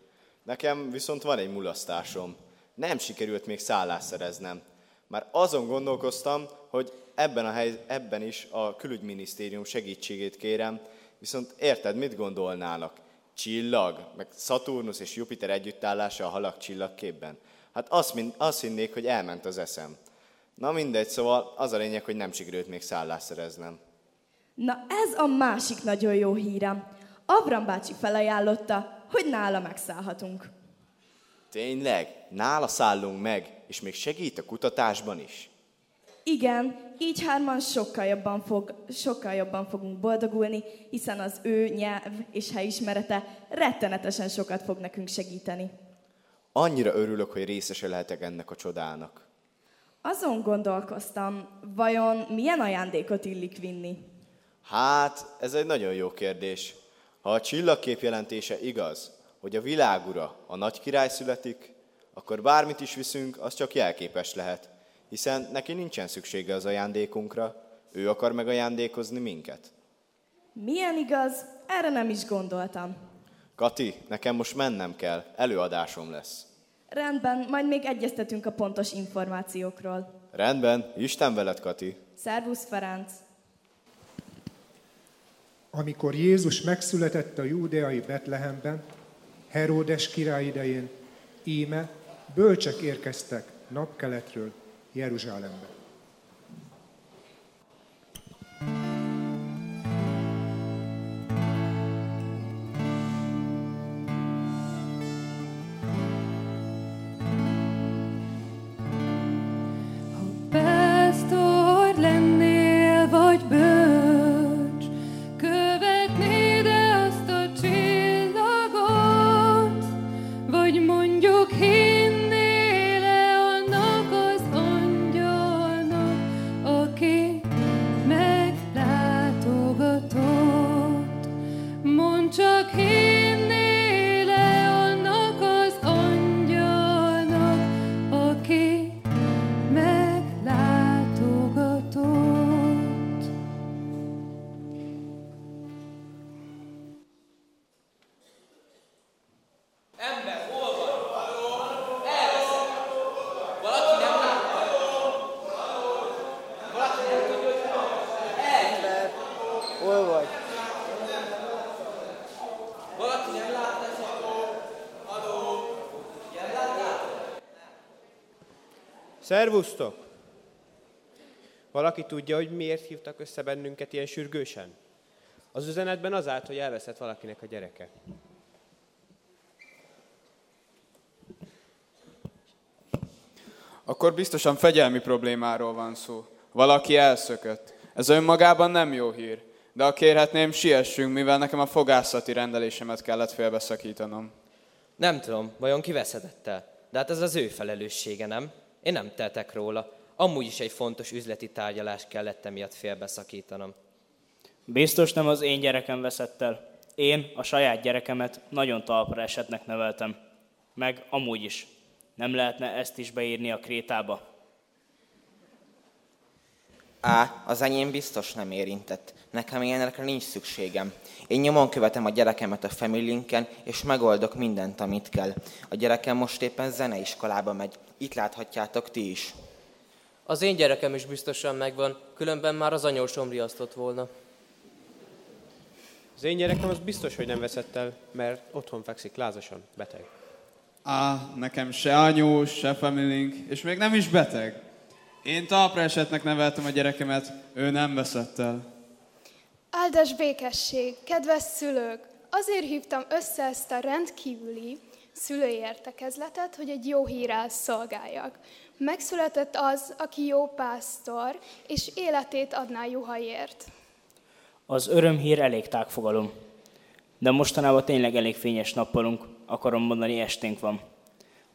Nekem viszont van egy mulasztásom. Nem sikerült még szállást szereznem. Már azon gondolkoztam, hogy ebben, a hely, ebben is a külügyminisztérium segítségét kérem, viszont érted, mit gondolnának? Csillag, meg Szaturnusz és Jupiter együttállása a halak csillagképben. Hát azt, mind, azt hinnék, hogy elment az eszem. Na mindegy, szóval az a lényeg, hogy nem sikerült még szállást szereznem. Na ez a másik nagyon jó hírem. Avram bácsi felajánlotta, hogy nála megszállhatunk. Tényleg? Nála szállunk meg, és még segít a kutatásban is. Igen, így hárman sokkal jobban, fog, sokkal jobban fogunk boldogulni, hiszen az ő nyelv és helyismerete rettenetesen sokat fog nekünk segíteni. Annyira örülök, hogy részese lehetek ennek a csodának. Azon gondolkoztam, vajon milyen ajándékot illik vinni? Hát, ez egy nagyon jó kérdés. Ha a csillagkép jelentése igaz, hogy a világura a nagy király születik, akkor bármit is viszünk, az csak jelképes lehet, hiszen neki nincsen szüksége az ajándékunkra, ő akar megajándékozni minket. Milyen igaz? Erre nem is gondoltam. Kati, nekem most mennem kell, előadásom lesz. Rendben, majd még egyeztetünk a pontos információkról. Rendben, Isten veled, Kati. Szervusz, Ferenc! Amikor Jézus megszületett a júdeai Betlehemben, Heródes király idején, íme bölcsek érkeztek napkeletről Jeruzsálembe. Szervusztok! Valaki tudja, hogy miért hívtak össze bennünket ilyen sürgősen? Az üzenetben az állt, hogy elveszett valakinek a gyereke. Akkor biztosan fegyelmi problémáról van szó. Valaki elszökött. Ez önmagában nem jó hír. De ha kérhetném, siessünk, mivel nekem a fogászati rendelésemet kellett félbeszakítanom. Nem tudom, vajon kiveszedett el? De hát ez az ő felelőssége, nem? Én nem tettek róla. Amúgy is egy fontos üzleti tárgyalást kellett emiatt félbeszakítanom. Biztos nem az én gyerekem veszett el. Én a saját gyerekemet nagyon talpra esetnek neveltem. Meg amúgy is. Nem lehetne ezt is beírni a krétába. Á, az enyém biztos nem érintett. Nekem ilyenekre nincs szükségem. Én nyomon követem a gyerekemet a Familinken, és megoldok mindent, amit kell. A gyerekem most éppen zeneiskolába megy. Itt láthatjátok ti is. Az én gyerekem is biztosan megvan, különben már az anyósom riasztott volna. Az én gyerekem az biztos, hogy nem veszett el, mert otthon fekszik lázasan, beteg. Á, nekem se anyó, se familink, és még nem is beteg. Én talpra esetnek neveltem a gyerekemet, ő nem veszett el. Áldás békesség, kedves szülők! Azért hívtam össze ezt a rendkívüli szülői értekezletet, hogy egy jó hírrel szolgáljak. Megszületett az, aki jó pásztor, és életét adná juhaiért. Az örömhír elég tágfogalom. De mostanában tényleg elég fényes nappalunk, akarom mondani esténk van.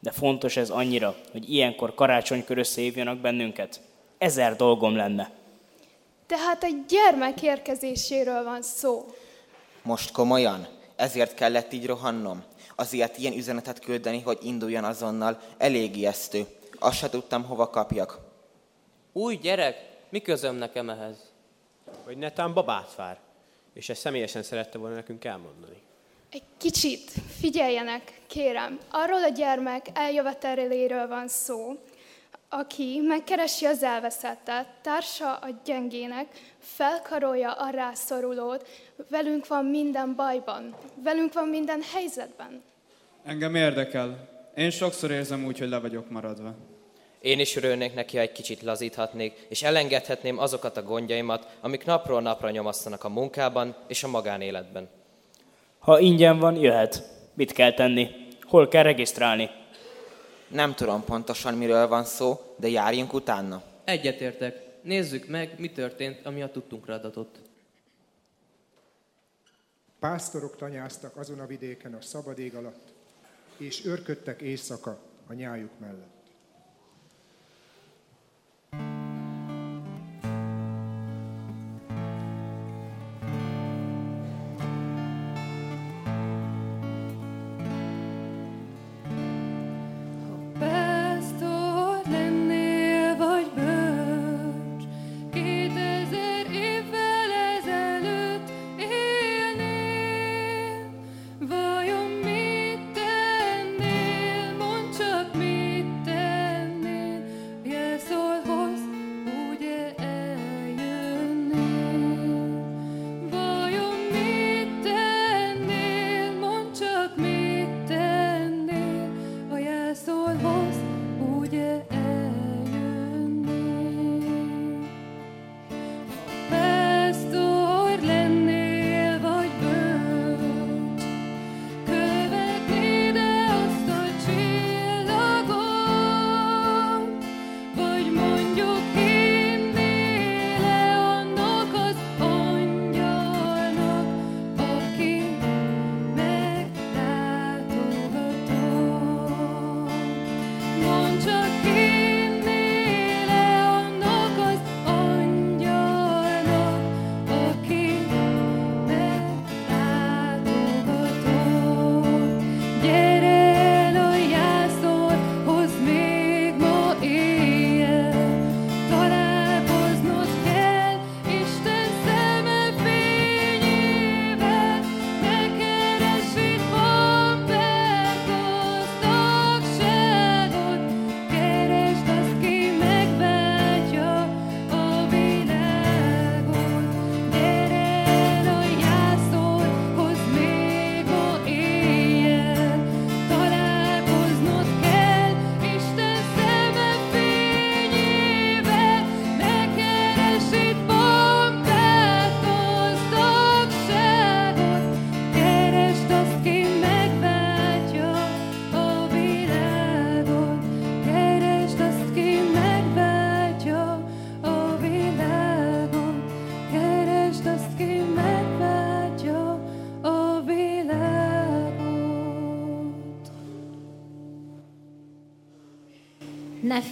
De fontos ez annyira, hogy ilyenkor karácsonykor összehívjanak bennünket. Ezer dolgom lenne. Tehát egy gyermek érkezéséről van szó. Most komolyan? Ezért kellett így rohannom? Azért ilyen üzenetet küldeni, hogy induljon azonnal, elég ijesztő. Azt se tudtam, hova kapjak. Új gyerek? Mi közöm nekem ehhez? Vagy netán babát vár, és ezt személyesen szerette volna nekünk elmondani. Egy kicsit figyeljenek, kérem. Arról a gyermek eljöveteléről van szó, aki megkeresi az elveszettet, társa a gyengének, felkarolja a rászorulót, velünk van minden bajban, velünk van minden helyzetben. Engem érdekel. Én sokszor érzem úgy, hogy le vagyok maradva. Én is örülnék neki, ha egy kicsit lazíthatnék, és elengedhetném azokat a gondjaimat, amik napról napra nyomasztanak a munkában és a magánéletben. Ha ingyen van, jöhet. Mit kell tenni? Hol kell regisztrálni? Nem tudom pontosan, miről van szó, de járjunk utána. Egyetértek. Nézzük meg, mi történt, ami a tudtunkra adatott. Pásztorok tanyáztak azon a vidéken a szabad ég alatt, és őrködtek éjszaka a nyájuk mellett.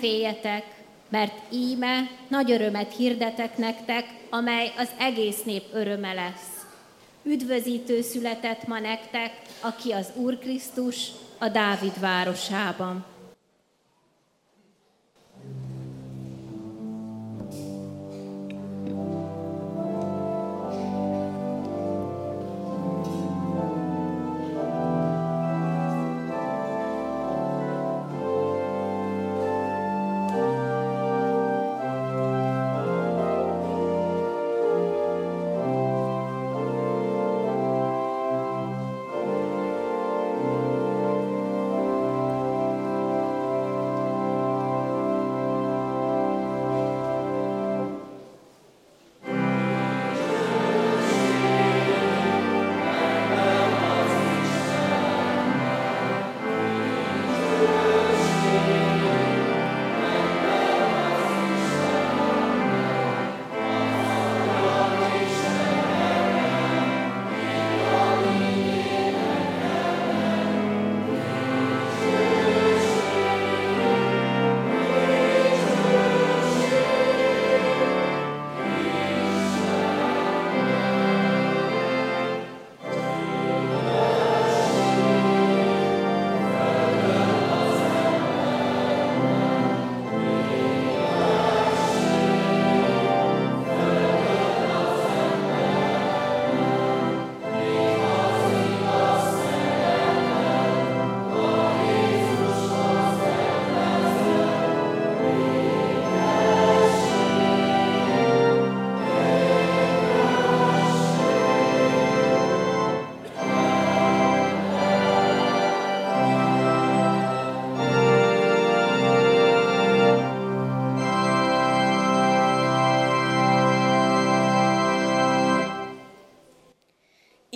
Féljetek, mert íme nagy örömet hirdetek nektek, amely az egész nép öröme lesz. Üdvözítő született ma nektek, aki az Úr Krisztus a Dávid városában.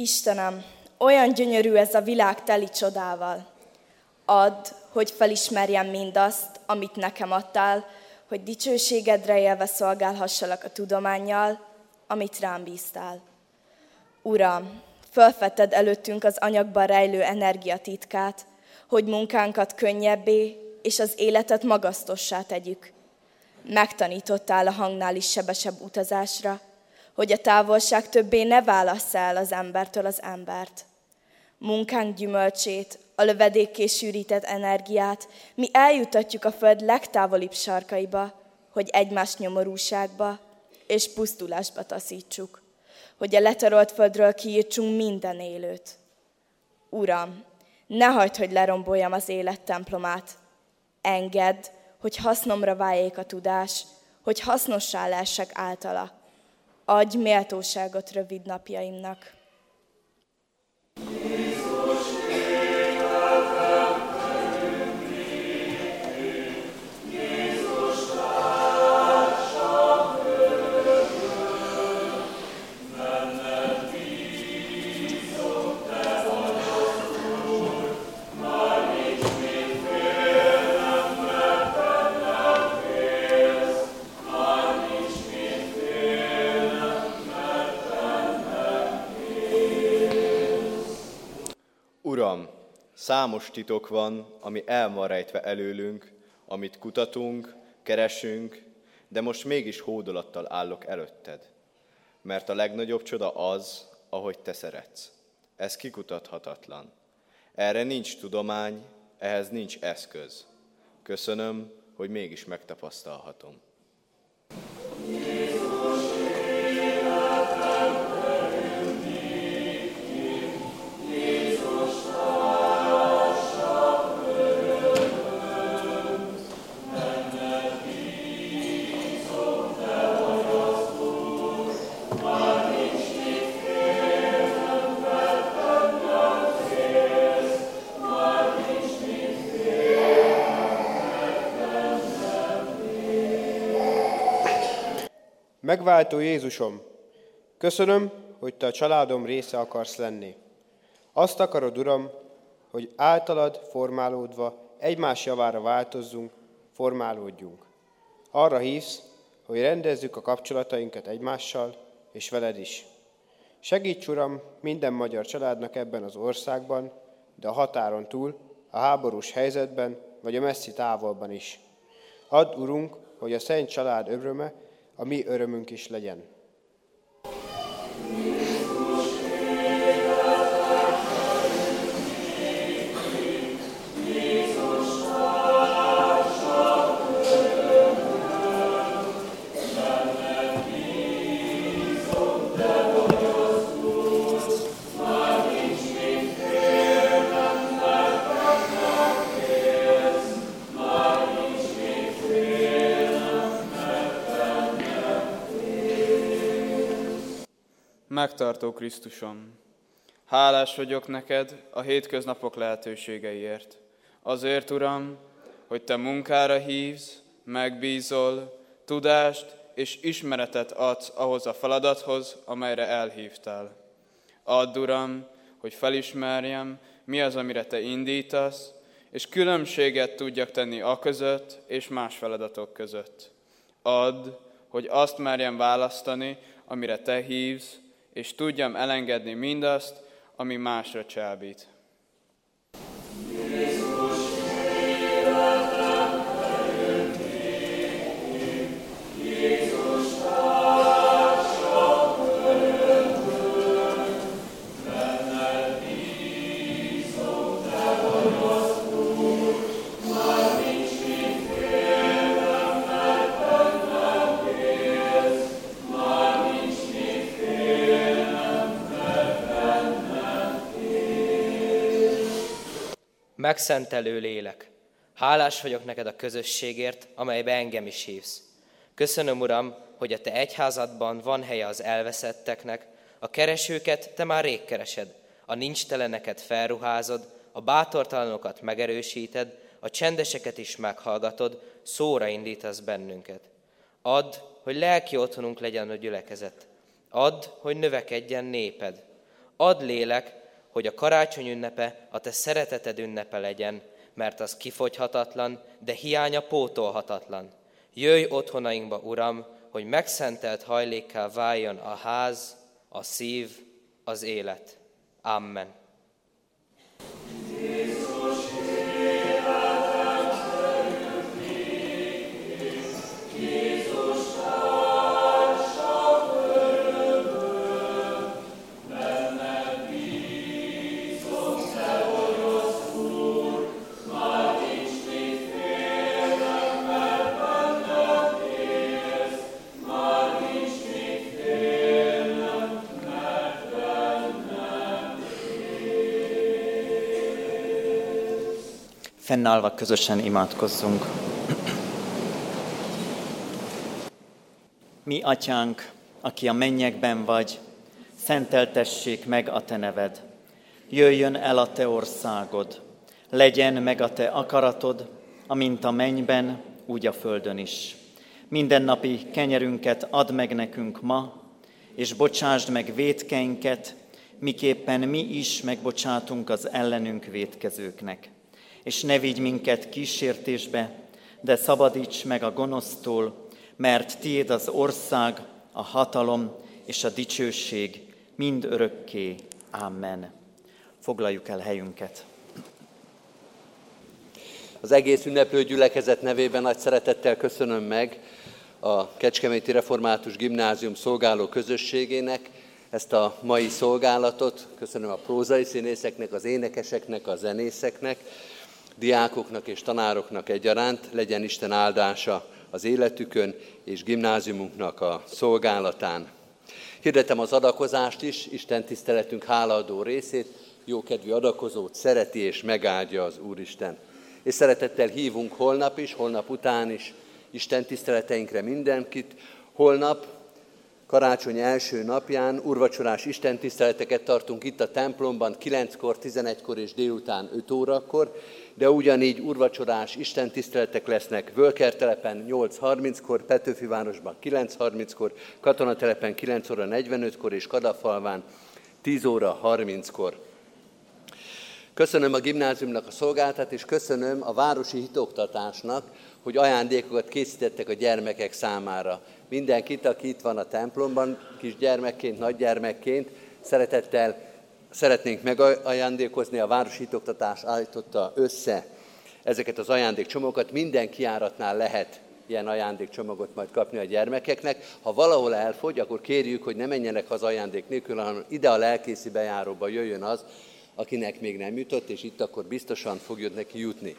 Istenem, olyan gyönyörű ez a világ teli csodával. Add, hogy felismerjem mindazt, amit nekem adtál, hogy dicsőségedre élve szolgálhassalak a tudományjal, amit rám bíztál. Uram, fölfetted előttünk az anyagban rejlő energiatitkát, hogy munkánkat könnyebbé és az életet magasztossá tegyük. Megtanítottál a hangnál is sebesebb utazásra, hogy a távolság többé ne válassza el az embertől az embert. Munkánk gyümölcsét, a lövedékké sűrített energiát mi eljutatjuk a föld legtávolibb sarkaiba, hogy egymás nyomorúságba és pusztulásba taszítsuk, hogy a letarolt földről kiírtsunk minden élőt. Uram, ne hagyd, hogy leromboljam az élet templomát. Engedd, hogy hasznomra váljék a tudás, hogy hasznossá lessek általa adj méltóságot rövid napjaimnak. Uram, számos titok van, ami el van rejtve előlünk, amit kutatunk, keresünk, de most mégis hódolattal állok előtted. Mert a legnagyobb csoda az, ahogy te szeretsz. Ez kikutathatatlan. Erre nincs tudomány, ehhez nincs eszköz. Köszönöm, hogy mégis megtapasztalhatom. Megváltó Jézusom, köszönöm, hogy Te a családom része akarsz lenni. Azt akarod, Uram, hogy általad formálódva egymás javára változzunk, formálódjunk. Arra hívsz, hogy rendezzük a kapcsolatainkat egymással és veled is. Segíts, Uram, minden magyar családnak ebben az országban, de a határon túl, a háborús helyzetben vagy a messzi távolban is. Add, Urunk, hogy a szent család öröme a mi örömünk is legyen. Megtartó Krisztusom, hálás vagyok neked a hétköznapok lehetőségeiért. Azért, Uram, hogy Te munkára hívsz, megbízol, tudást és ismeretet adsz ahhoz a feladathoz, amelyre elhívtál. Add, Uram, hogy felismerjem, mi az, amire Te indítasz, és különbséget tudjak tenni a között és más feladatok között. Add, hogy azt merjem választani, amire Te hívsz, és tudjam elengedni mindazt, ami másra csábít. Megszentelő lélek, hálás vagyok neked a közösségért, amelybe engem is hívsz. Köszönöm, Uram, hogy a te egyházadban van helye az elveszetteknek, a keresőket te már rég keresed, a nincs teleneket felruházod, a bátortalanokat megerősíted, a csendeseket is meghallgatod, szóra indítasz bennünket. Add, hogy lelki otthonunk legyen a gyülekezet. Add, hogy növekedjen néped. Add lélek, hogy a karácsony ünnepe a te szereteted ünnepe legyen, mert az kifogyhatatlan, de hiánya pótolhatatlan. Jöjj otthonainkba, Uram, hogy megszentelt hajlékká váljon a ház, a szív, az élet. Amen. Fennállva közösen imádkozzunk. Mi, atyánk, aki a mennyekben vagy, szenteltessék meg a te neved. Jöjjön el a te országod, legyen meg a te akaratod, amint a mennyben, úgy a földön is. Mindennapi kenyerünket add meg nekünk ma, és bocsásd meg vétkeinket, miképpen mi is megbocsátunk az ellenünk vétkezőknek és ne vigy minket kísértésbe, de szabadíts meg a gonosztól, mert tiéd az ország, a hatalom és a dicsőség mind örökké. Amen. Foglaljuk el helyünket. Az egész ünneplő gyülekezet nevében nagy szeretettel köszönöm meg a Kecskeméti Református Gimnázium szolgáló közösségének ezt a mai szolgálatot. Köszönöm a prózai színészeknek, az énekeseknek, a zenészeknek, diákoknak és tanároknak egyaránt, legyen Isten áldása az életükön és gimnáziumunknak a szolgálatán. Hirdetem az adakozást is, Isten tiszteletünk hálaadó részét, jókedvű adakozót szereti és megáldja az Úristen. És szeretettel hívunk holnap is, holnap után is Isten tiszteleteinkre mindenkit. Holnap karácsony első napján urvacsorás istentiszteleteket tartunk itt a templomban 9-kor, 11-kor és délután 5 órakor, de ugyanígy urvacsorás istentiszteletek lesznek Völkertelepen 8.30-kor, Petőfivárosban 9.30-kor, Katonatelepen 9 óra 45-kor és Kadafalván 10 óra 30-kor. Köszönöm a gimnáziumnak a szolgáltat, és köszönöm a városi hitoktatásnak, hogy ajándékokat készítettek a gyermekek számára. Mindenkit, aki itt van a templomban, kisgyermekként, nagygyermekként, szeretettel szeretnénk megajándékozni, a városi hitoktatás állította össze ezeket az ajándékcsomagokat. Minden kiáratnál lehet ilyen ajándékcsomagot majd kapni a gyermekeknek. Ha valahol elfogy, akkor kérjük, hogy ne menjenek az ajándék nélkül, hanem ide a lelkészi bejáróba jöjjön az, akinek még nem jutott, és itt akkor biztosan fog neki jutni.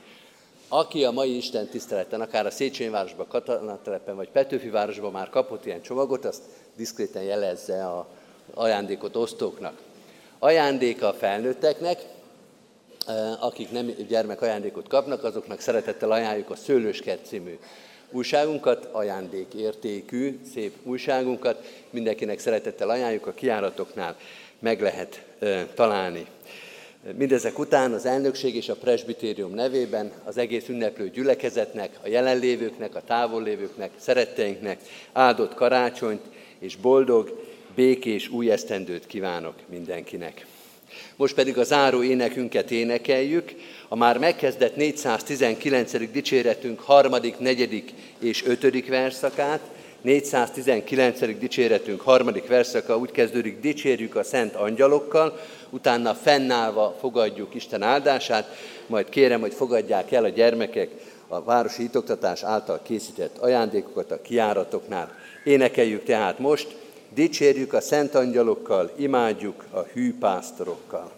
Aki a mai Isten tiszteleten, akár a Széchenyi városban, Katalantelepen vagy Petőfi városban már kapott ilyen csomagot, azt diszkréten jelezze a ajándékot osztóknak. Ajándék a felnőtteknek, akik nem gyermek ajándékot kapnak, azoknak szeretettel ajánljuk a Szőlőskert című újságunkat, ajándékértékű, szép újságunkat. Mindenkinek szeretettel ajánljuk, a kiáratoknál meg lehet eh, találni. Mindezek után az elnökség és a presbitérium nevében az egész ünneplő gyülekezetnek, a jelenlévőknek, a távollévőknek, szeretteinknek áldott karácsonyt és boldog, békés új esztendőt kívánok mindenkinek. Most pedig a záró énekünket énekeljük, a már megkezdett 419. dicséretünk harmadik, negyedik és ötödik verszakát, 419. dicséretünk harmadik verszaka úgy kezdődik, dicsérjük a szent angyalokkal, utána fennállva fogadjuk Isten áldását, majd kérem, hogy fogadják el a gyermekek a városi hitoktatás által készített ajándékokat a kiáratoknál. Énekeljük tehát most, dicsérjük a szent angyalokkal, imádjuk a hű pásztorokkal.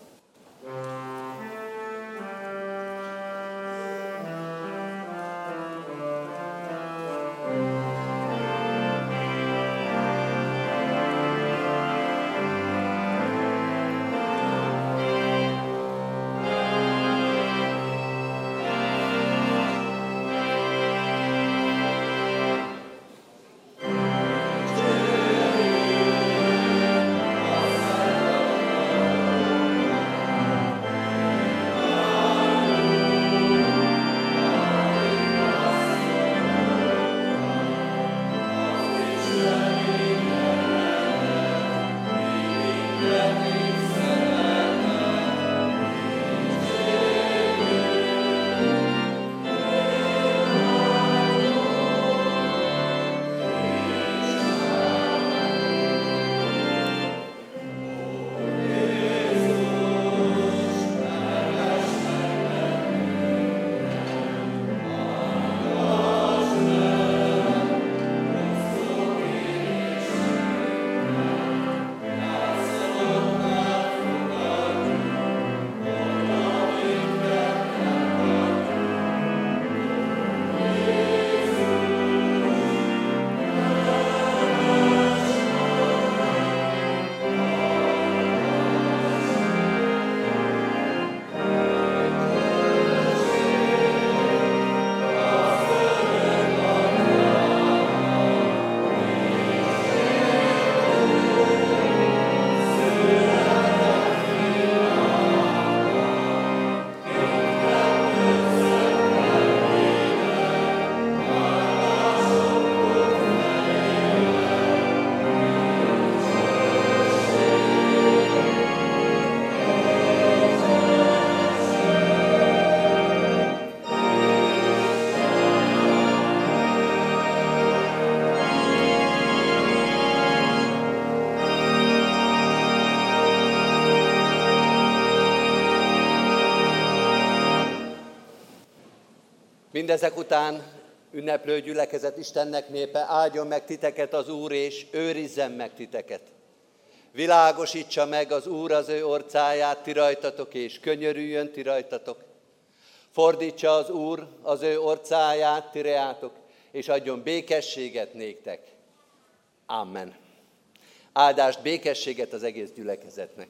Mindezek után ünneplő gyülekezet Istennek népe, áldjon meg titeket az Úr, és őrizzen meg titeket. Világosítsa meg az Úr az ő orcáját ti rajtatok, és könyörüljön ti rajtatok. Fordítsa az Úr az ő orcáját ti reátok, és adjon békességet néktek. Amen. Áldást, békességet az egész gyülekezetnek.